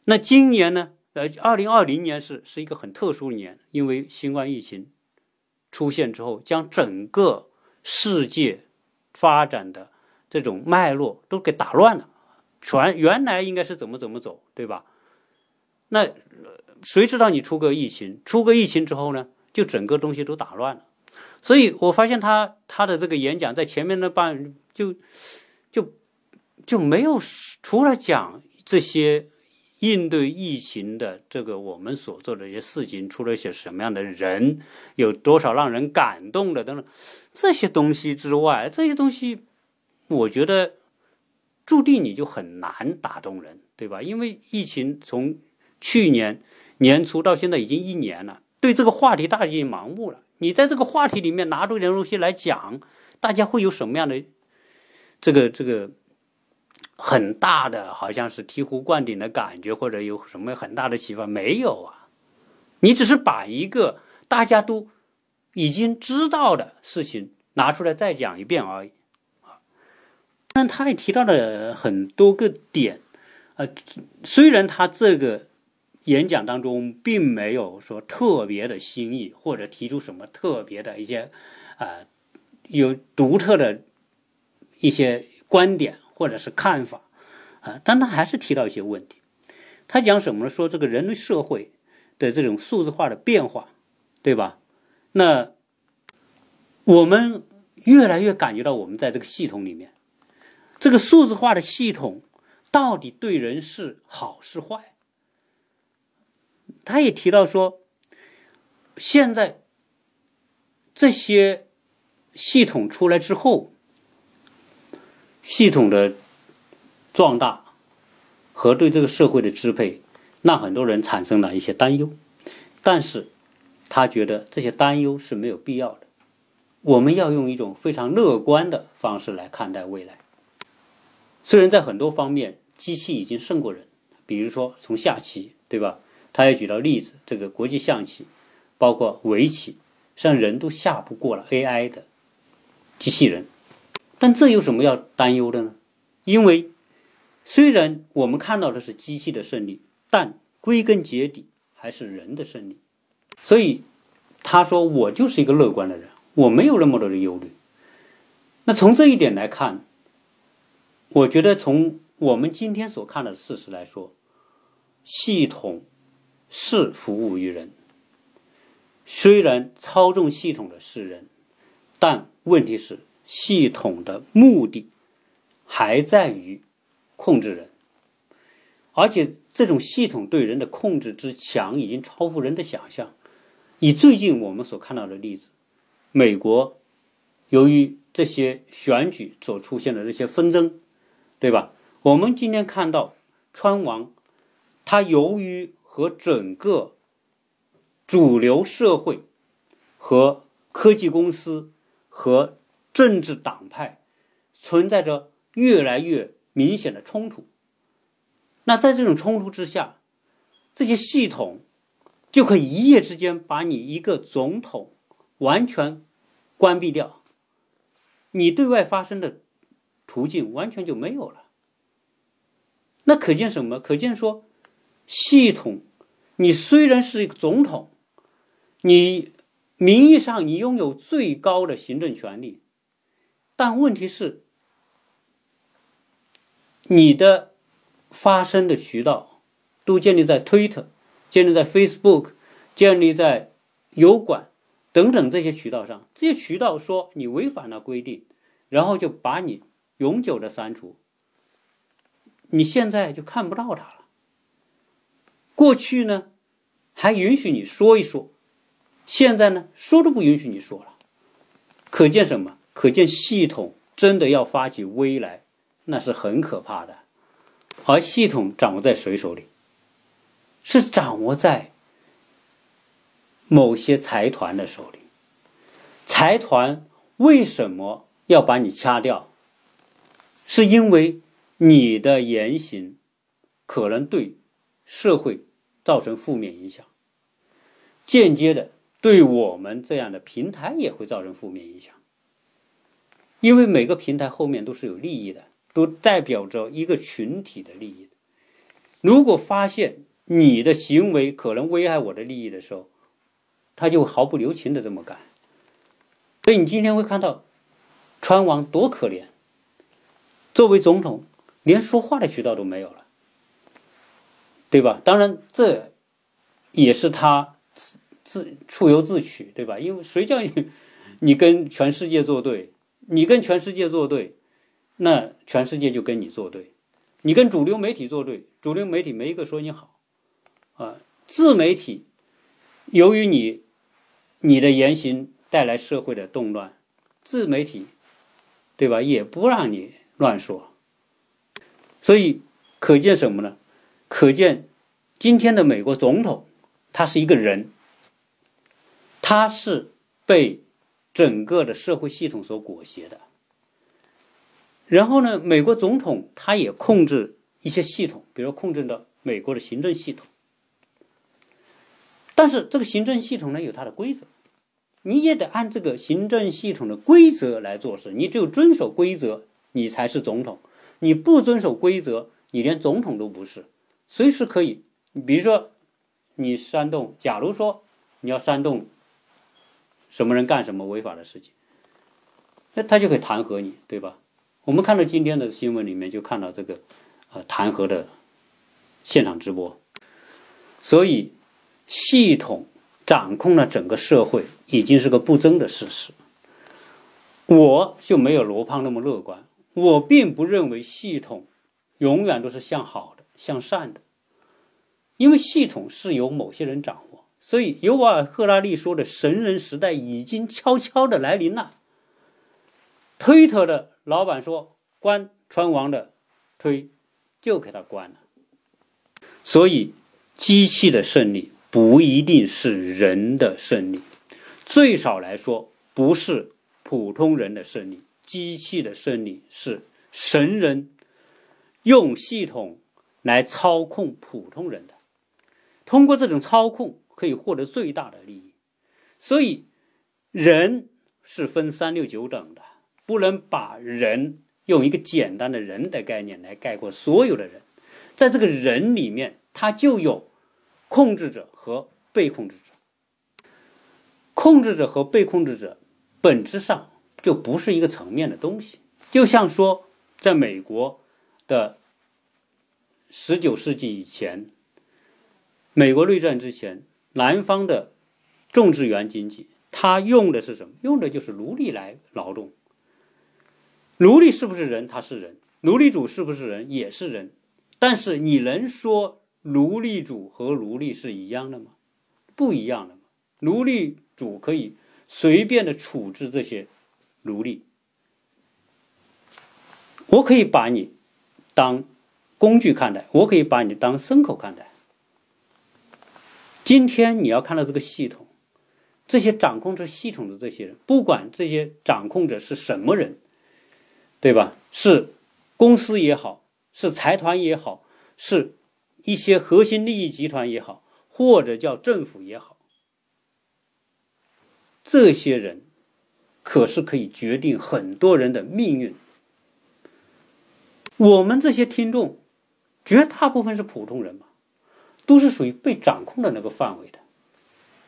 那今年呢？呃，二零二零年是是一个很特殊的年，因为新冠疫情出现之后，将整个世界发展的这种脉络都给打乱了。全原来应该是怎么怎么走，对吧？那谁知道你出个疫情，出个疫情之后呢，就整个东西都打乱了。所以我发现他他的这个演讲在前面的半就就就没有除了讲这些。应对疫情的这个，我们所做的一些事情，出了一些什么样的人，有多少让人感动的等等这些东西之外，这些东西，我觉得注定你就很难打动人，对吧？因为疫情从去年年初到现在已经一年了，对这个话题大家已经盲目了。你在这个话题里面拿出点东西来讲，大家会有什么样的这个这个？很大的，好像是醍醐灌顶的感觉，或者有什么很大的启发？没有啊，你只是把一个大家都已经知道的事情拿出来再讲一遍而已啊。但他也提到了很多个点啊，虽然他这个演讲当中并没有说特别的新意，或者提出什么特别的一些啊有独特的一些观点。或者是看法啊，但他还是提到一些问题。他讲什么呢？说这个人类社会的这种数字化的变化，对吧？那我们越来越感觉到，我们在这个系统里面，这个数字化的系统到底对人是好是坏？他也提到说，现在这些系统出来之后。系统的壮大和对这个社会的支配，让很多人产生了一些担忧。但是，他觉得这些担忧是没有必要的。我们要用一种非常乐观的方式来看待未来。虽然在很多方面，机器已经胜过人，比如说从下棋，对吧？他也举到例子，这个国际象棋，包括围棋，实际上人都下不过了 AI 的机器人。但这有什么要担忧的呢？因为虽然我们看到的是机器的胜利，但归根结底还是人的胜利。所以他说：“我就是一个乐观的人，我没有那么多的忧虑。”那从这一点来看，我觉得从我们今天所看到的事实来说，系统是服务于人。虽然操纵系统的是人，但问题是。系统的目的还在于控制人，而且这种系统对人的控制之强，已经超乎人的想象。以最近我们所看到的例子，美国由于这些选举所出现的这些纷争，对吧？我们今天看到川王，他由于和整个主流社会和科技公司和政治党派存在着越来越明显的冲突，那在这种冲突之下，这些系统就可以一夜之间把你一个总统完全关闭掉，你对外发声的途径完全就没有了。那可见什么？可见说，系统，你虽然是一个总统，你名义上你拥有最高的行政权力。但问题是，你的发声的渠道都建立在 Twitter、建立在 Facebook、建立在油管等等这些渠道上。这些渠道说你违反了规定，然后就把你永久的删除。你现在就看不到他了。过去呢，还允许你说一说，现在呢，说都不允许你说了。可见什么？可见，系统真的要发起威来，那是很可怕的。而系统掌握在谁手里？是掌握在某些财团的手里。财团为什么要把你掐掉？是因为你的言行可能对社会造成负面影响，间接的对我们这样的平台也会造成负面影响。因为每个平台后面都是有利益的，都代表着一个群体的利益。如果发现你的行为可能危害我的利益的时候，他就毫不留情的这么干。所以你今天会看到，川王多可怜。作为总统，连说话的渠道都没有了，对吧？当然，这也是他自自咎由自取，对吧？因为谁叫你 你跟全世界作对？你跟全世界作对，那全世界就跟你作对；你跟主流媒体作对，主流媒体没一个说你好，啊，自媒体由于你你的言行带来社会的动乱，自媒体对吧，也不让你乱说。所以可见什么呢？可见今天的美国总统他是一个人，他是被。整个的社会系统所裹挟的，然后呢，美国总统他也控制一些系统，比如控制的美国的行政系统。但是这个行政系统呢有它的规则，你也得按这个行政系统的规则来做事。你只有遵守规则，你才是总统；你不遵守规则，你连总统都不是。随时可以，比如说你煽动，假如说你要煽动。什么人干什么违法的事情，那他就可以弹劾你，对吧？我们看到今天的新闻里面就看到这个，呃，弹劾的现场直播。所以，系统掌控了整个社会，已经是个不争的事实。我就没有罗胖那么乐观，我并不认为系统永远都是向好的、向善的，因为系统是由某些人掌握。所以，尤瓦尔·赫拉利说的“神人时代”已经悄悄的来临了。推特的老板说：“关川王的推，就给他关了。”所以，机器的胜利不一定是人的胜利，最少来说不是普通人的胜利。机器的胜利是神人用系统来操控普通人的，通过这种操控。可以获得最大的利益，所以人是分三六九等的，不能把人用一个简单的人的概念来概括所有的人。在这个人里面，他就有控制者和被控制者。控制者和被控制者本质上就不是一个层面的东西。就像说，在美国的十九世纪以前，美国内战之前。南方的种植园经济，它用的是什么？用的就是奴隶来劳动。奴隶是不是人？他是人。奴隶主是不是人？也是人。但是你能说奴隶主和奴隶是一样的吗？不一样的。奴隶主可以随便的处置这些奴隶，我可以把你当工具看待，我可以把你当牲口看待。今天你要看到这个系统，这些掌控着系统的这些人，不管这些掌控者是什么人，对吧？是公司也好，是财团也好，是一些核心利益集团也好，或者叫政府也好，这些人可是可以决定很多人的命运。我们这些听众，绝大部分是普通人嘛。都是属于被掌控的那个范围的。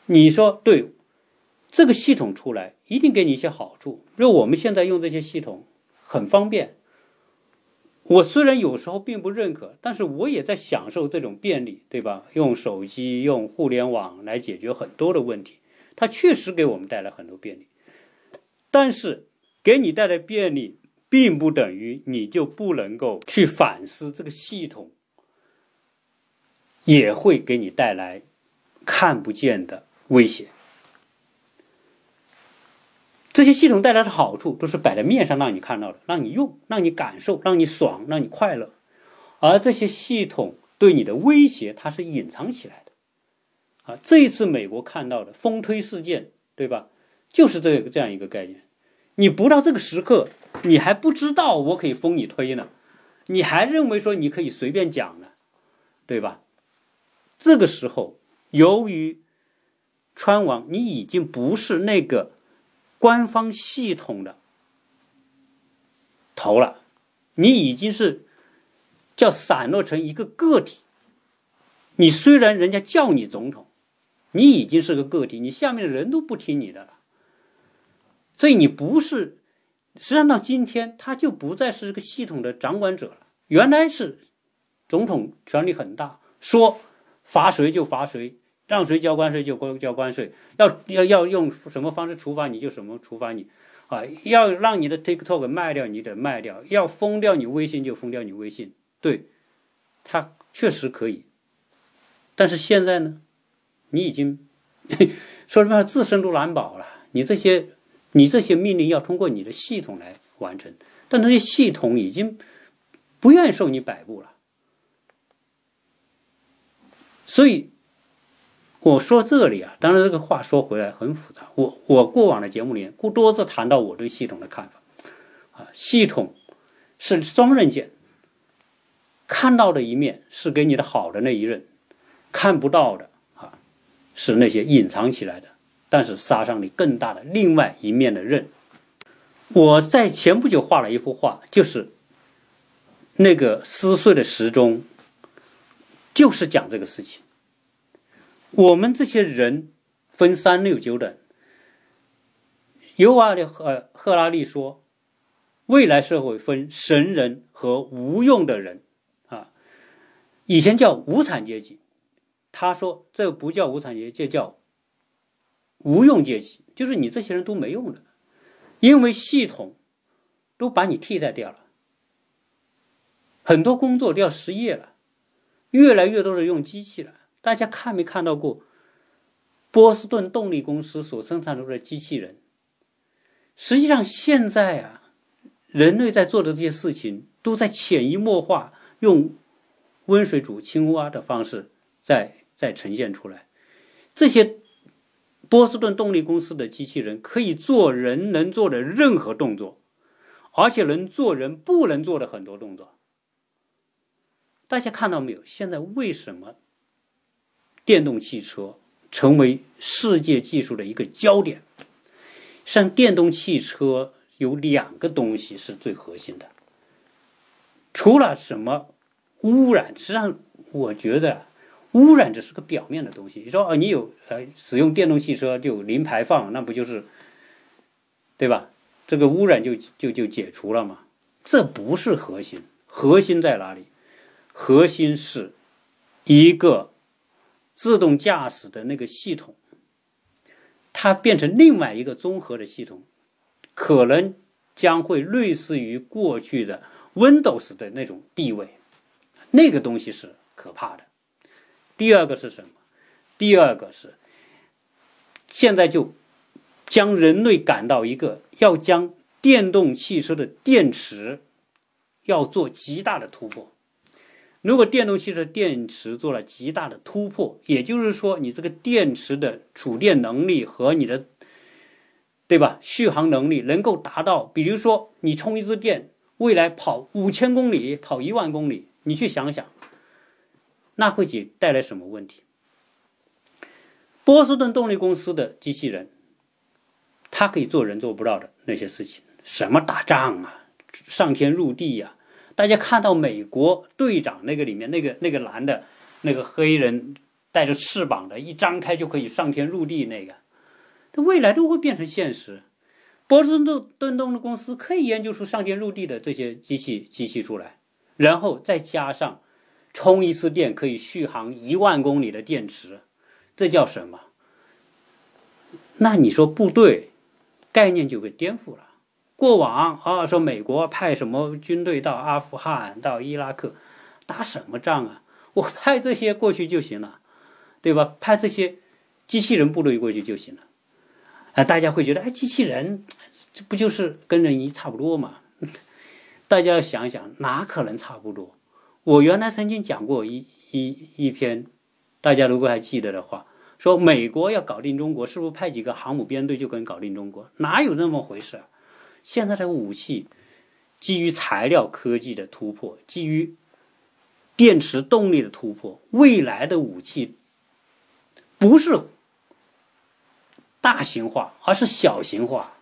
你说对，这个系统出来一定给你一些好处。因为我们现在用这些系统很方便。我虽然有时候并不认可，但是我也在享受这种便利，对吧？用手机、用互联网来解决很多的问题，它确实给我们带来很多便利。但是给你带来便利，并不等于你就不能够去反思这个系统。也会给你带来看不见的威胁。这些系统带来的好处都是摆在面上让你看到的，让你用，让你感受，让你爽，让你快乐。而这些系统对你的威胁，它是隐藏起来的。啊，这一次美国看到的风推事件，对吧？就是这个这样一个概念。你不到这个时刻，你还不知道我可以封你推呢，你还认为说你可以随便讲呢，对吧？这个时候，由于川王你已经不是那个官方系统的头了，你已经是叫散落成一个个体。你虽然人家叫你总统，你已经是个个体，你下面的人都不听你的了。所以你不是，实际上到今天他就不再是这个系统的掌管者了。原来是总统权力很大，说罚谁就罚谁，让谁交关税就交关税，要要要用什么方式处罚你就什么处罚你，啊，要让你的 TikTok 卖掉你得卖掉，要封掉你微信就封掉你微信。对，他确实可以。但是现在呢，你已经 说什么自身都难保了，你这些。你这些命令要通过你的系统来完成，但那些系统已经不愿意受你摆布了。所以我说这里啊，当然这个话说回来很复杂。我我过往的节目里面，过多次谈到我对系统的看法啊，系统是双刃剑，看到的一面是给你的好的那一刃，看不到的啊是那些隐藏起来的。但是杀伤力更大的另外一面的刃，我在前不久画了一幅画，就是那个撕碎的时钟，就是讲这个事情。我们这些人分三六九等，尤瓦的赫赫拉利说，未来社会分神人和无用的人。啊，以前叫无产阶级，他说这不叫无产阶级，这叫。无用阶级。就是你这些人都没用的，因为系统都把你替代掉了，很多工作都要失业了，越来越多的用机器了。大家看没看到过波士顿动力公司所生产出的机器人？实际上现在啊，人类在做的这些事情都在潜移默化用温水煮青蛙的方式在在呈现出来，这些。波士顿动力公司的机器人可以做人能做的任何动作，而且能做人不能做的很多动作。大家看到没有？现在为什么电动汽车成为世界技术的一个焦点？像电动汽车有两个东西是最核心的，除了什么污染，实际上我觉得。污染只是个表面的东西。你说，啊，你有呃使用电动汽车就零排放，那不就是，对吧？这个污染就就就解除了嘛？这不是核心，核心在哪里？核心是一个自动驾驶的那个系统，它变成另外一个综合的系统，可能将会类似于过去的 Windows 的那种地位，那个东西是可怕的。第二个是什么？第二个是，现在就将人类赶到一个要将电动汽车的电池要做极大的突破。如果电动汽车电池做了极大的突破，也就是说，你这个电池的储电能力和你的，对吧？续航能力能够达到，比如说你充一次电，未来跑五千公里、跑一万公里，你去想想。那会给带来什么问题？波士顿动力公司的机器人，它可以做人做不到的那些事情，什么打仗啊，上天入地呀！大家看到美国队长那个里面那个那个男的，那个黑人带着翅膀的，一张开就可以上天入地那个，它未来都会变成现实。波士顿顿动的公司可以研究出上天入地的这些机器机器出来，然后再加上。充一次电可以续航一万公里的电池，这叫什么？那你说部队概念就被颠覆了。过往啊，说美国派什么军队到阿富汗、到伊拉克打什么仗啊？我派这些过去就行了，对吧？派这些机器人部队过去就行了。啊，大家会觉得，哎，机器人这 不就是跟人一差不多嘛？大家要想想，哪可能差不多？我原来曾经讲过一一一篇，大家如果还记得的话，说美国要搞定中国，是不是派几个航母编队就可以搞定中国？哪有那么回事？现在的武器基于材料科技的突破，基于电池动力的突破，未来的武器不是大型化，而是小型化。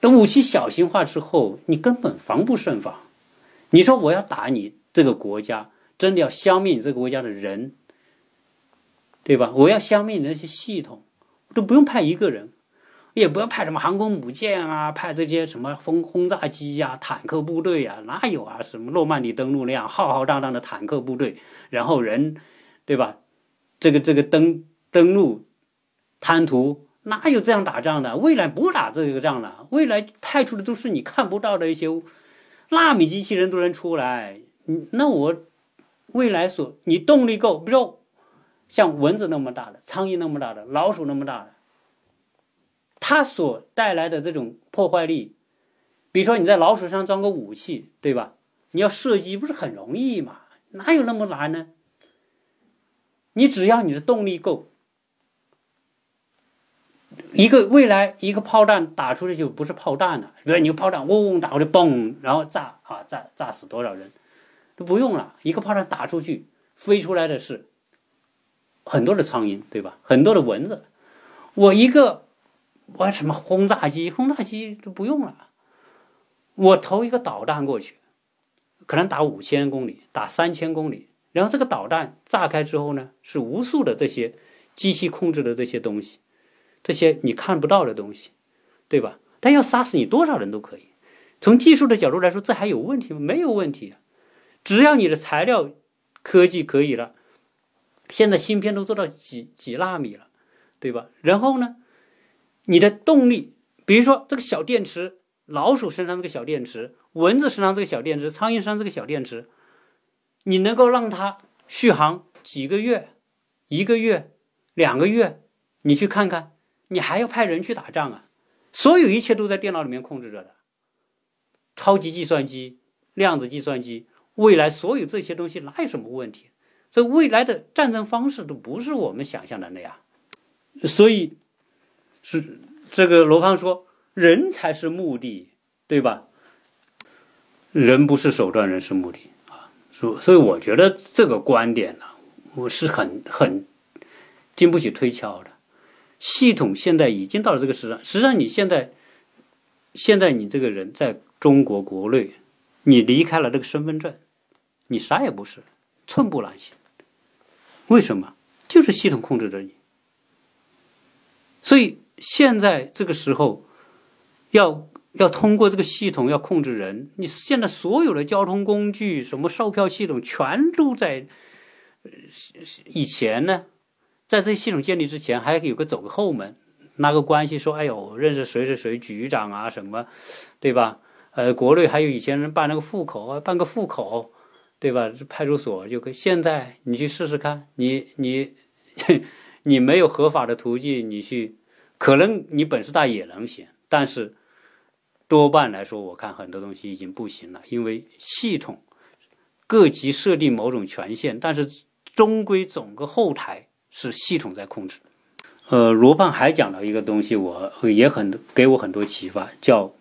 等武器小型化之后，你根本防不胜防。你说我要打你这个国家，真的要消灭你这个国家的人，对吧？我要消灭你那些系统，都不用派一个人，也不要派什么航空母舰啊，派这些什么轰轰炸机呀、坦克部队呀，哪有啊？什么诺曼底登陆那样浩浩荡荡的坦克部队，然后人，对吧？这个这个登登陆滩涂。哪有这样打仗的？未来不打这个仗了。未来派出的都是你看不到的一些纳米机器人都能出来。那我未来所你动力够，比如像蚊子那么大的、苍蝇那么大的、老鼠那么大的，它所带来的这种破坏力，比如说你在老鼠上装个武器，对吧？你要射击不是很容易嘛？哪有那么难呢？你只要你的动力够。一个未来一个炮弹打出去就不是炮弹了，比如你炮弹嗡打过去，嘣，然后炸啊炸炸死多少人，都不用了。一个炮弹打出去，飞出来的是很多的苍蝇，对吧？很多的蚊子。我一个我什么轰炸机，轰炸机都不用了。我投一个导弹过去，可能打五千公里，打三千公里，然后这个导弹炸开之后呢，是无数的这些机器控制的这些东西。这些你看不到的东西，对吧？但要杀死你多少人都可以。从技术的角度来说，这还有问题吗？没有问题，只要你的材料科技可以了，现在芯片都做到几几纳米了，对吧？然后呢，你的动力，比如说这个小电池，老鼠身上这个小电池，蚊子身上这个小电池，苍蝇身上这个小电池，你能够让它续航几个月、一个月、两个月，你去看看。你还要派人去打仗啊？所有一切都在电脑里面控制着的，超级计算机、量子计算机，未来所有这些东西哪有什么问题？这未来的战争方式都不是我们想象的那样，所以是这个罗胖说，人才是目的，对吧？人不是手段，人是目的啊。所所以，我觉得这个观点呢，我是很很经不起推敲的。系统现在已经到了这个时上，实际上你现在，现在你这个人在中国国内，你离开了这个身份证，你啥也不是，寸步难行。为什么？就是系统控制着你。所以现在这个时候，要要通过这个系统要控制人。你现在所有的交通工具，什么售票系统，全都在以前呢。在这系统建立之前，还有个走个后门，拉个关系，说：“哎呦，认识谁谁谁局长啊，什么，对吧？呃，国内还有以前人办那个户口啊，办个户口，对吧？派出所就可以。现在你去试试看，你你 你没有合法的途径，你去，可能你本事大也能行，但是多半来说，我看很多东西已经不行了，因为系统各级设定某种权限，但是终归总个后台。”是系统在控制，呃，罗胖还讲了一个东西，我也很给我很多启发，叫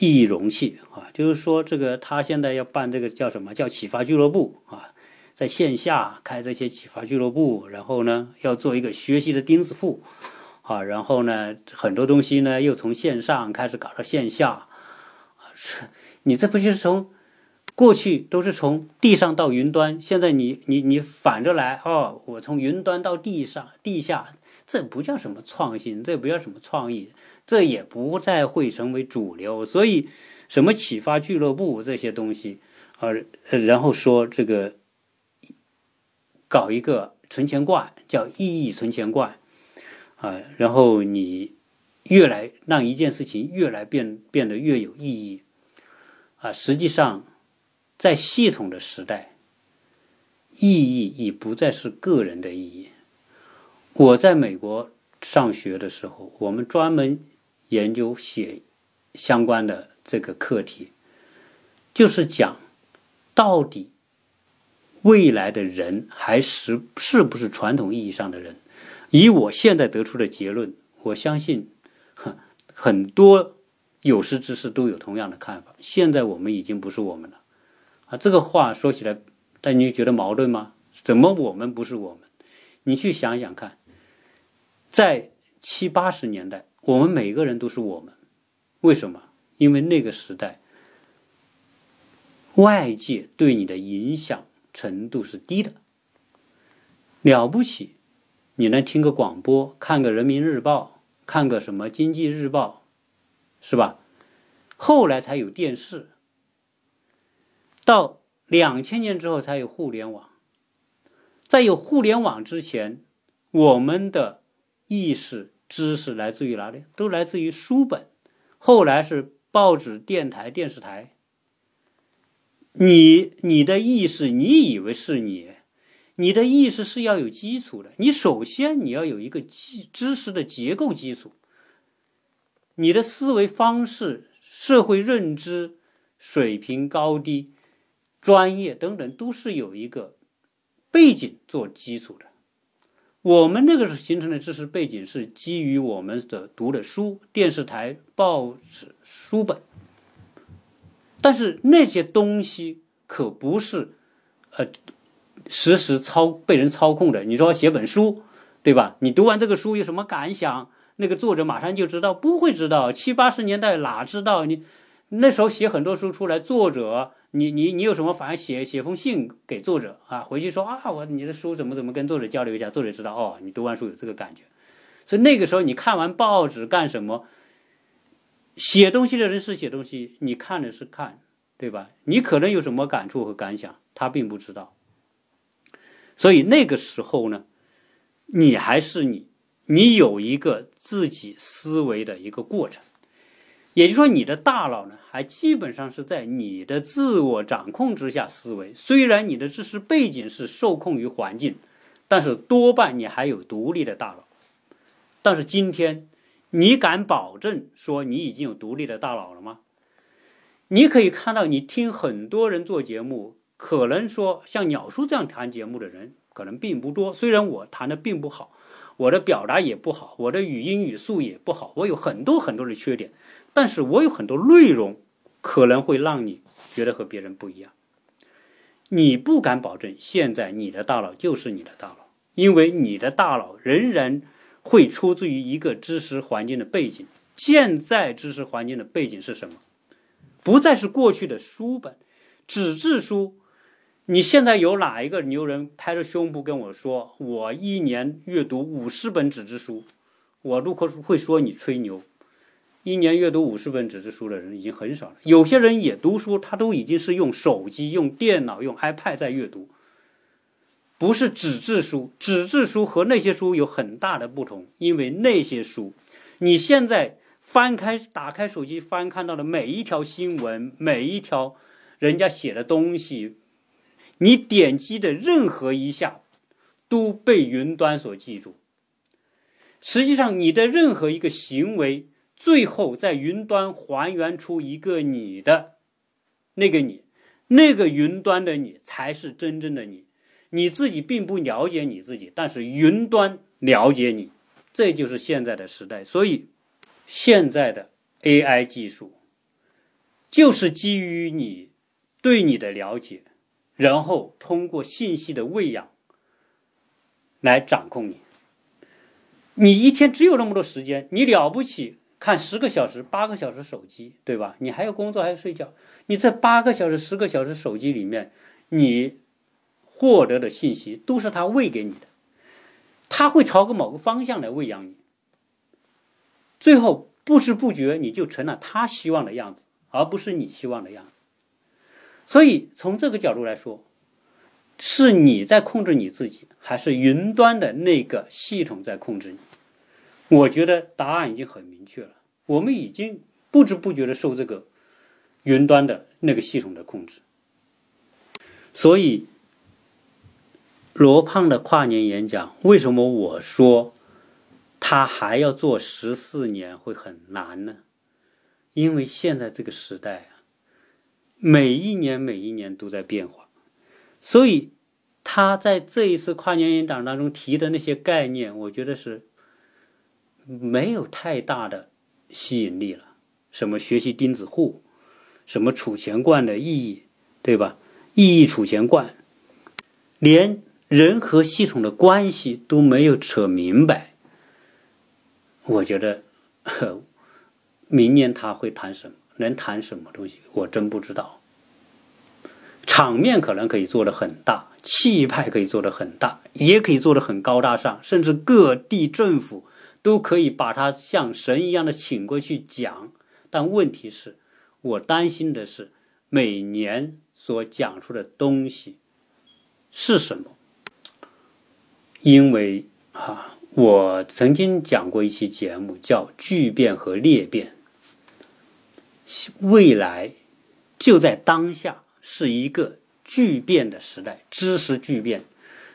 易容器啊，就是说这个他现在要办这个叫什么叫启发俱乐部啊，在线下开这些启发俱乐部，然后呢要做一个学习的钉子户啊，然后呢很多东西呢又从线上开始搞到线下，是，你这不就是从？过去都是从地上到云端，现在你你你反着来哦，我从云端到地上地下，这不叫什么创新，这不叫什么创意，这也不再会成为主流。所以，什么启发俱乐部这些东西，呃，然后说这个搞一个存钱罐，叫意义存钱罐，啊，然后你越来让一件事情越来变变得越有意义，啊，实际上。在系统的时代，意义已不再是个人的意义。我在美国上学的时候，我们专门研究写相关的这个课题，就是讲到底未来的人还是是不是传统意义上的人，以我现在得出的结论，我相信很很多有识之士都有同样的看法。现在我们已经不是我们了啊！这个话说起来，但你觉得矛盾吗？怎么我们不是我们？你去想想看，在七八十年代，我们每个人都是我们。为什么？因为那个时代，外界对你的影响程度是低的。了不起，你能听个广播，看个人民日报，看个什么经济日报，是吧？后来才有电视，到两千年之后才有互联网。在有互联网之前，我们的意识、知识来自于哪里？都来自于书本。后来是报纸、电台、电视台。你你的意识，你以为是你？你的意识是要有基础的，你首先你要有一个基知识的结构基础，你的思维方式、社会认知水平高低、专业等等，都是有一个背景做基础的。我们那个时候形成的知识背景是基于我们的读的书、电视台、报纸、书本，但是那些东西可不是，呃。实时操被人操控的，你说写本书，对吧？你读完这个书有什么感想？那个作者马上就知道，不会知道。七八十年代哪知道？你那时候写很多书出来，作者，你你你有什么反应？写写封信给作者啊，回去说啊，我你的书怎么怎么跟作者交流一下，作者知道哦，你读完书有这个感觉。所以那个时候你看完报纸干什么？写东西的人是写东西，你看的是看，对吧？你可能有什么感触和感想，他并不知道。所以那个时候呢，你还是你，你有一个自己思维的一个过程，也就是说，你的大脑呢，还基本上是在你的自我掌控之下思维。虽然你的知识背景是受控于环境，但是多半你还有独立的大脑。但是今天，你敢保证说你已经有独立的大脑了吗？你可以看到，你听很多人做节目。可能说像鸟叔这样谈节目的人可能并不多，虽然我谈的并不好，我的表达也不好，我的语音语速也不好，我有很多很多的缺点，但是我有很多内容可能会让你觉得和别人不一样。你不敢保证现在你的大脑就是你的大脑，因为你的大脑仍然会出自于一个知识环境的背景。现在知识环境的背景是什么？不再是过去的书本、纸质书。你现在有哪一个牛人拍着胸脯跟我说，我一年阅读五十本纸质书？我如果会说你吹牛，一年阅读五十本纸质书的人已经很少了。有些人也读书，他都已经是用手机、用电脑、用 iPad 在阅读，不是纸质书。纸质书和那些书有很大的不同，因为那些书，你现在翻开、打开手机翻看到的每一条新闻，每一条人家写的东西。你点击的任何一下，都被云端所记住。实际上，你的任何一个行为，最后在云端还原出一个你的那个你，那个云端的你才是真正的你。你自己并不了解你自己，但是云端了解你。这就是现在的时代。所以，现在的 AI 技术就是基于你对你的了解。然后通过信息的喂养来掌控你。你一天只有那么多时间，你了不起看十个小时、八个小时手机，对吧？你还要工作，还要睡觉。你这八个小时、十个小时手机里面，你获得的信息都是他喂给你的，他会朝个某个方向来喂养你。最后不知不觉你就成了他希望的样子，而不是你希望的样子。所以从这个角度来说，是你在控制你自己，还是云端的那个系统在控制你？我觉得答案已经很明确了。我们已经不知不觉的受这个云端的那个系统的控制。所以，罗胖的跨年演讲，为什么我说他还要做十四年会很难呢？因为现在这个时代啊。每一年，每一年都在变化，所以他在这一次跨年演讲当中提的那些概念，我觉得是没有太大的吸引力了。什么学习钉子户，什么储钱罐的意义，对吧？意义储钱罐，连人和系统的关系都没有扯明白。我觉得，明年他会谈什么？能谈什么东西？我真不知道。场面可能可以做得很大，气派可以做得很大，也可以做得很高大上，甚至各地政府都可以把他像神一样的请过去讲。但问题是，我担心的是，每年所讲出的东西是什么？因为啊，我曾经讲过一期节目，叫“巨变和裂变”，未来就在当下，是一个巨变的时代，知识巨变。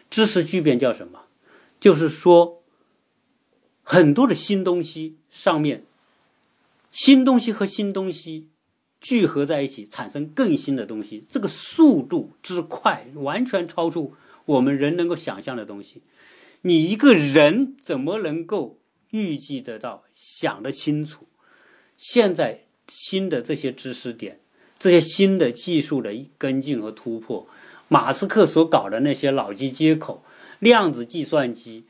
知识巨变叫什么？就是说，很多的新东西上面。新东西和新东西聚合在一起，产生更新的东西，这个速度之快，完全超出我们人能够想象的东西。你一个人怎么能够预计得到、想得清楚？现在新的这些知识点，这些新的技术的跟进和突破，马斯克所搞的那些脑机接口、量子计算机，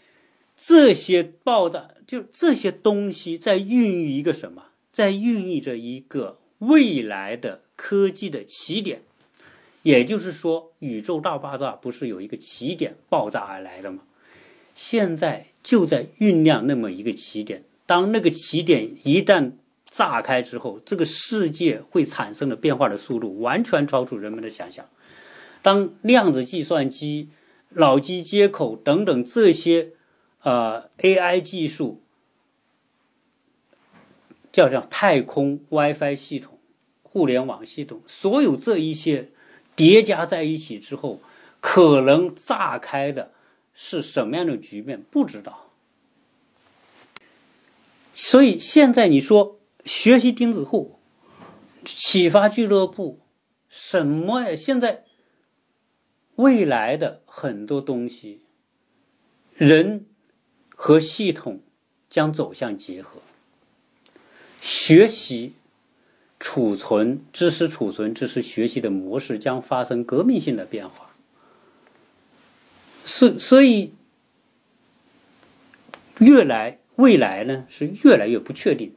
这些爆炸，就这些东西在孕育一个什么？在孕育着一个未来的科技的起点，也就是说，宇宙大爆炸不是有一个起点爆炸而来的吗？现在就在酝酿那么一个起点。当那个起点一旦炸开之后，这个世界会产生的变化的速度完全超出人们的想象。当量子计算机、脑机接口等等这些呃 AI 技术。叫叫太空 WiFi 系统、互联网系统，所有这一些叠加在一起之后，可能炸开的是什么样的局面？不知道。所以现在你说学习钉子户、启发俱乐部什么呀？现在未来的很多东西，人和系统将走向结合。学习、储存知识、储存知识、学习的模式将发生革命性的变化。所所以，越来未来呢是越来越不确定。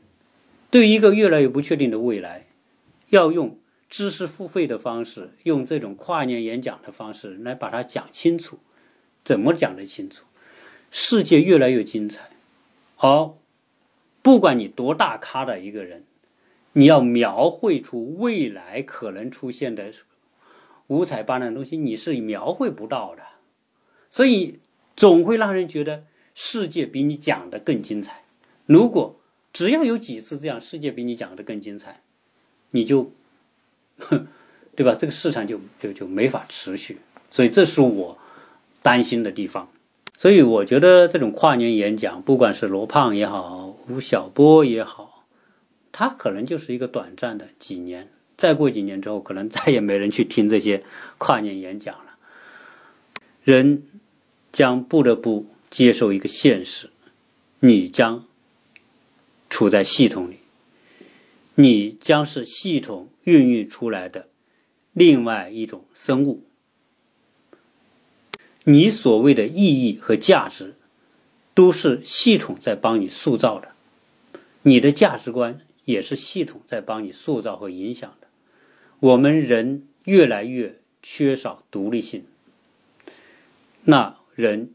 对于一个越来越不确定的未来，要用知识付费的方式，用这种跨年演讲的方式来把它讲清楚。怎么讲得清楚？世界越来越精彩。好。不管你多大咖的一个人，你要描绘出未来可能出现的五彩斑斓的东西，你是描绘不到的。所以总会让人觉得世界比你讲的更精彩。如果只要有几次这样，世界比你讲的更精彩，你就，哼 对吧？这个市场就就就没法持续。所以这是我担心的地方。所以我觉得这种跨年演讲，不管是罗胖也好。吴晓波也好，他可能就是一个短暂的几年，再过几年之后，可能再也没人去听这些跨年演讲了。人将不得不接受一个现实：你将处在系统里，你将是系统孕育出来的另外一种生物。你所谓的意义和价值，都是系统在帮你塑造的。你的价值观也是系统在帮你塑造和影响的。我们人越来越缺少独立性，那人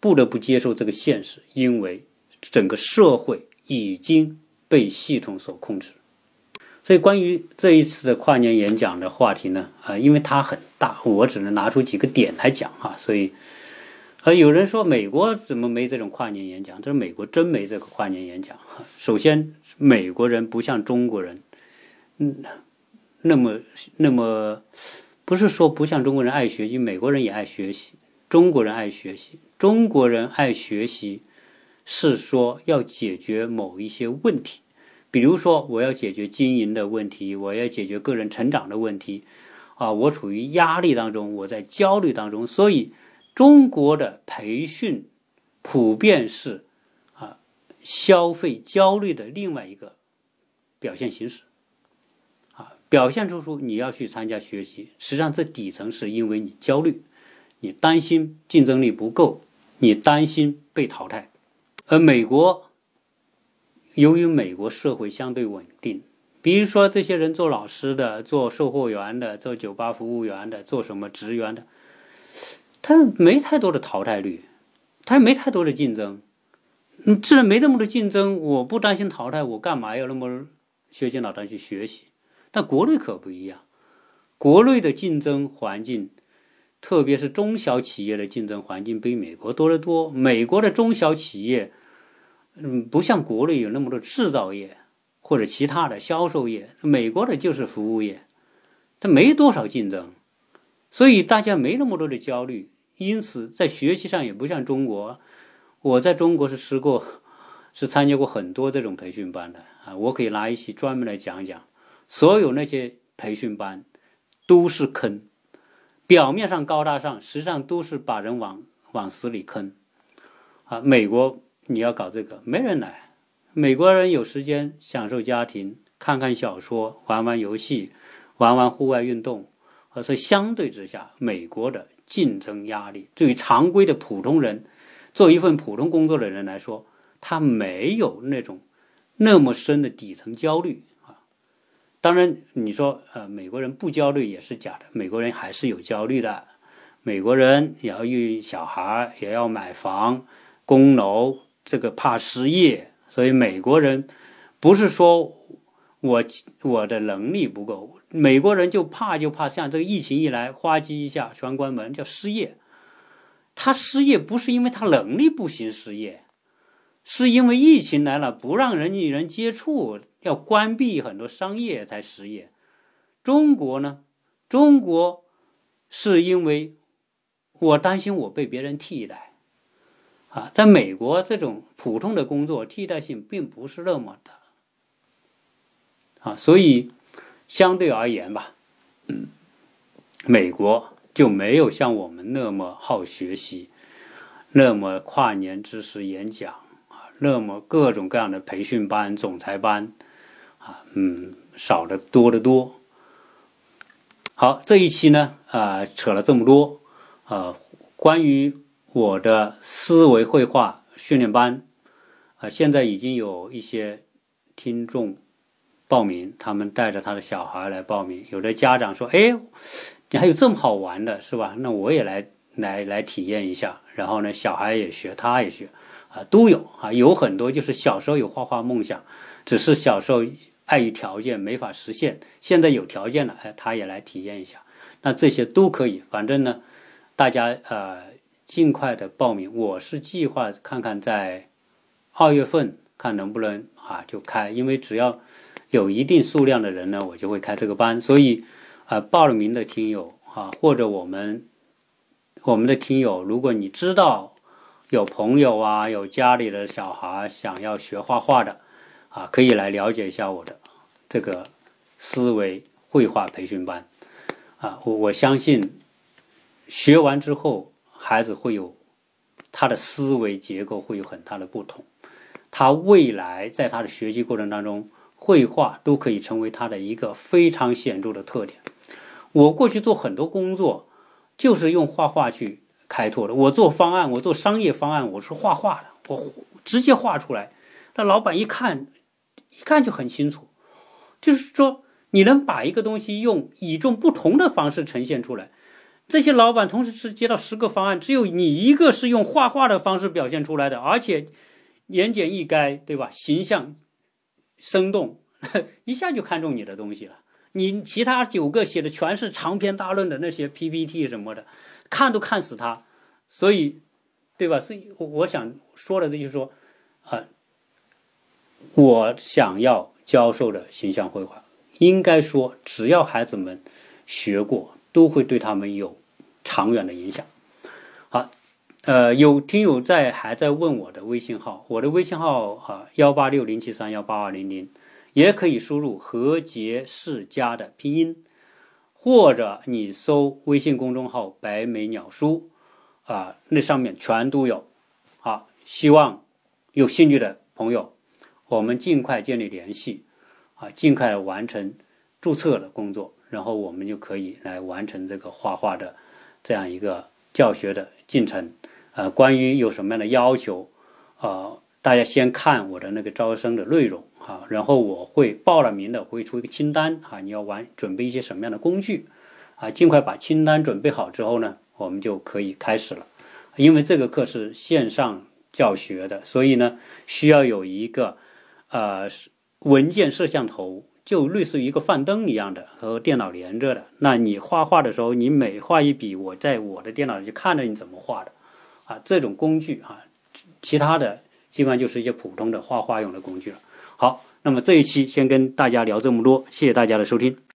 不得不接受这个现实，因为整个社会已经被系统所控制。所以，关于这一次的跨年演讲的话题呢，啊，因为它很大，我只能拿出几个点来讲哈，所以。呃，有人说美国怎么没这种跨年演讲？他说美国真没这个跨年演讲。首先，美国人不像中国人，嗯，那么那么，不是说不像中国人爱学习，美国人也爱学习，中国人爱学习。中国人爱学习，是说要解决某一些问题，比如说我要解决经营的问题，我要解决个人成长的问题，啊，我处于压力当中，我在焦虑当中，所以中国的培训普遍是啊消费焦虑的另外一个表现形式。啊，表现出出你要去参加学习，实际上这底层是因为你焦虑，你担心竞争力不够，你担心被淘汰。而美国，由于美国社会相对稳定。比如说，这些人做老师的、做售货员的、做酒吧服务员的、做什么职员的，他没太多的淘汰率，他也没太多的竞争。嗯，既然没那么多竞争，我不担心淘汰，我干嘛要那么削尖脑袋去学习？但国内可不一样，国内的竞争环境，特别是中小企业的竞争环境比美国多得多。美国的中小企业，嗯，不像国内有那么多制造业。或者其他的销售业，美国的就是服务业，它没多少竞争，所以大家没那么多的焦虑，因此在学习上也不像中国。我在中国是吃过，是参加过很多这种培训班的啊，我可以拿一期专门来讲讲。所有那些培训班都是坑，表面上高大上，实际上都是把人往往死里坑。啊，美国你要搞这个，没人来。美国人有时间享受家庭，看看小说，玩玩游戏，玩玩户外运动。所以相对之下，美国的竞争压力对于常规的普通人，做一份普通工作的人来说，他没有那种那么深的底层焦虑。当然，你说呃，美国人不焦虑也是假的，美国人还是有焦虑的。美国人也要育小孩，也要买房、供楼，这个怕失业。所以美国人不是说我我的能力不够，美国人就怕就怕像这个疫情一来，哗叽一下全关门，叫失业。他失业不是因为他能力不行失业，是因为疫情来了，不让人与人接触，要关闭很多商业才失业。中国呢？中国是因为我担心我被别人替代。啊，在美国这种普通的工作替代性并不是那么的啊，所以相对而言吧，嗯美国就没有像我们那么好学习，那么跨年知识演讲啊，那么各种各样的培训班、总裁班，嗯，少的多得多。好，这一期呢啊，扯了这么多啊，关于。我的思维绘画训练班啊，现在已经有一些听众报名，他们带着他的小孩来报名。有的家长说：“哎，你还有这么好玩的，是吧？那我也来来来体验一下。”然后呢，小孩也学，他也学，啊，都有啊。有很多就是小时候有画画梦想，只是小时候碍于条件没法实现，现在有条件了，哎，他也来体验一下。那这些都可以，反正呢，大家呃。尽快的报名，我是计划看看在二月份看能不能啊就开，因为只要有一定数量的人呢，我就会开这个班。所以啊，报了名的听友啊，或者我们我们的听友，如果你知道有朋友啊，有家里的小孩想要学画画的啊，可以来了解一下我的这个思维绘画培训班啊，我我相信学完之后。孩子会有他的思维结构会有很大的不同，他未来在他的学习过程当中，绘画都可以成为他的一个非常显著的特点。我过去做很多工作，就是用画画去开拓的。我做方案，我做商业方案，我是画画的，我直接画出来，那老板一看，一看就很清楚。就是说，你能把一个东西用与众不同的方式呈现出来。这些老板同时是接到十个方案，只有你一个是用画画的方式表现出来的，而且言简意赅，对吧？形象生动，一下就看中你的东西了。你其他九个写的全是长篇大论的那些 PPT 什么的，看都看死他。所以，对吧？所以我想说的，这就是说，啊，我想要教授的形象绘画，应该说，只要孩子们学过。都会对他们有长远的影响。好，呃，有听友在还在问我的微信号，我的微信号啊，幺八六零七三幺八二零零，也可以输入何杰世家的拼音，或者你搜微信公众号“白眉鸟书”，啊，那上面全都有。好，希望有兴趣的朋友，我们尽快建立联系，啊，尽快完成注册的工作，然后我们就可以来完成这个画画的这样一个教学的进程。呃，关于有什么样的要求，啊，大家先看我的那个招生的内容啊，然后我会报了名的会出一个清单啊，你要完准备一些什么样的工具啊，尽快把清单准备好之后呢，我们就可以开始了。因为这个课是线上教学的，所以呢，需要有一个呃文件摄像头，就类似于一个幻灯一样的和电脑连着的。那你画画的时候，你每画一笔，我在我的电脑里就看着你怎么画的。啊，这种工具啊，其他的基本上就是一些普通的画画用的工具了。好，那么这一期先跟大家聊这么多，谢谢大家的收听。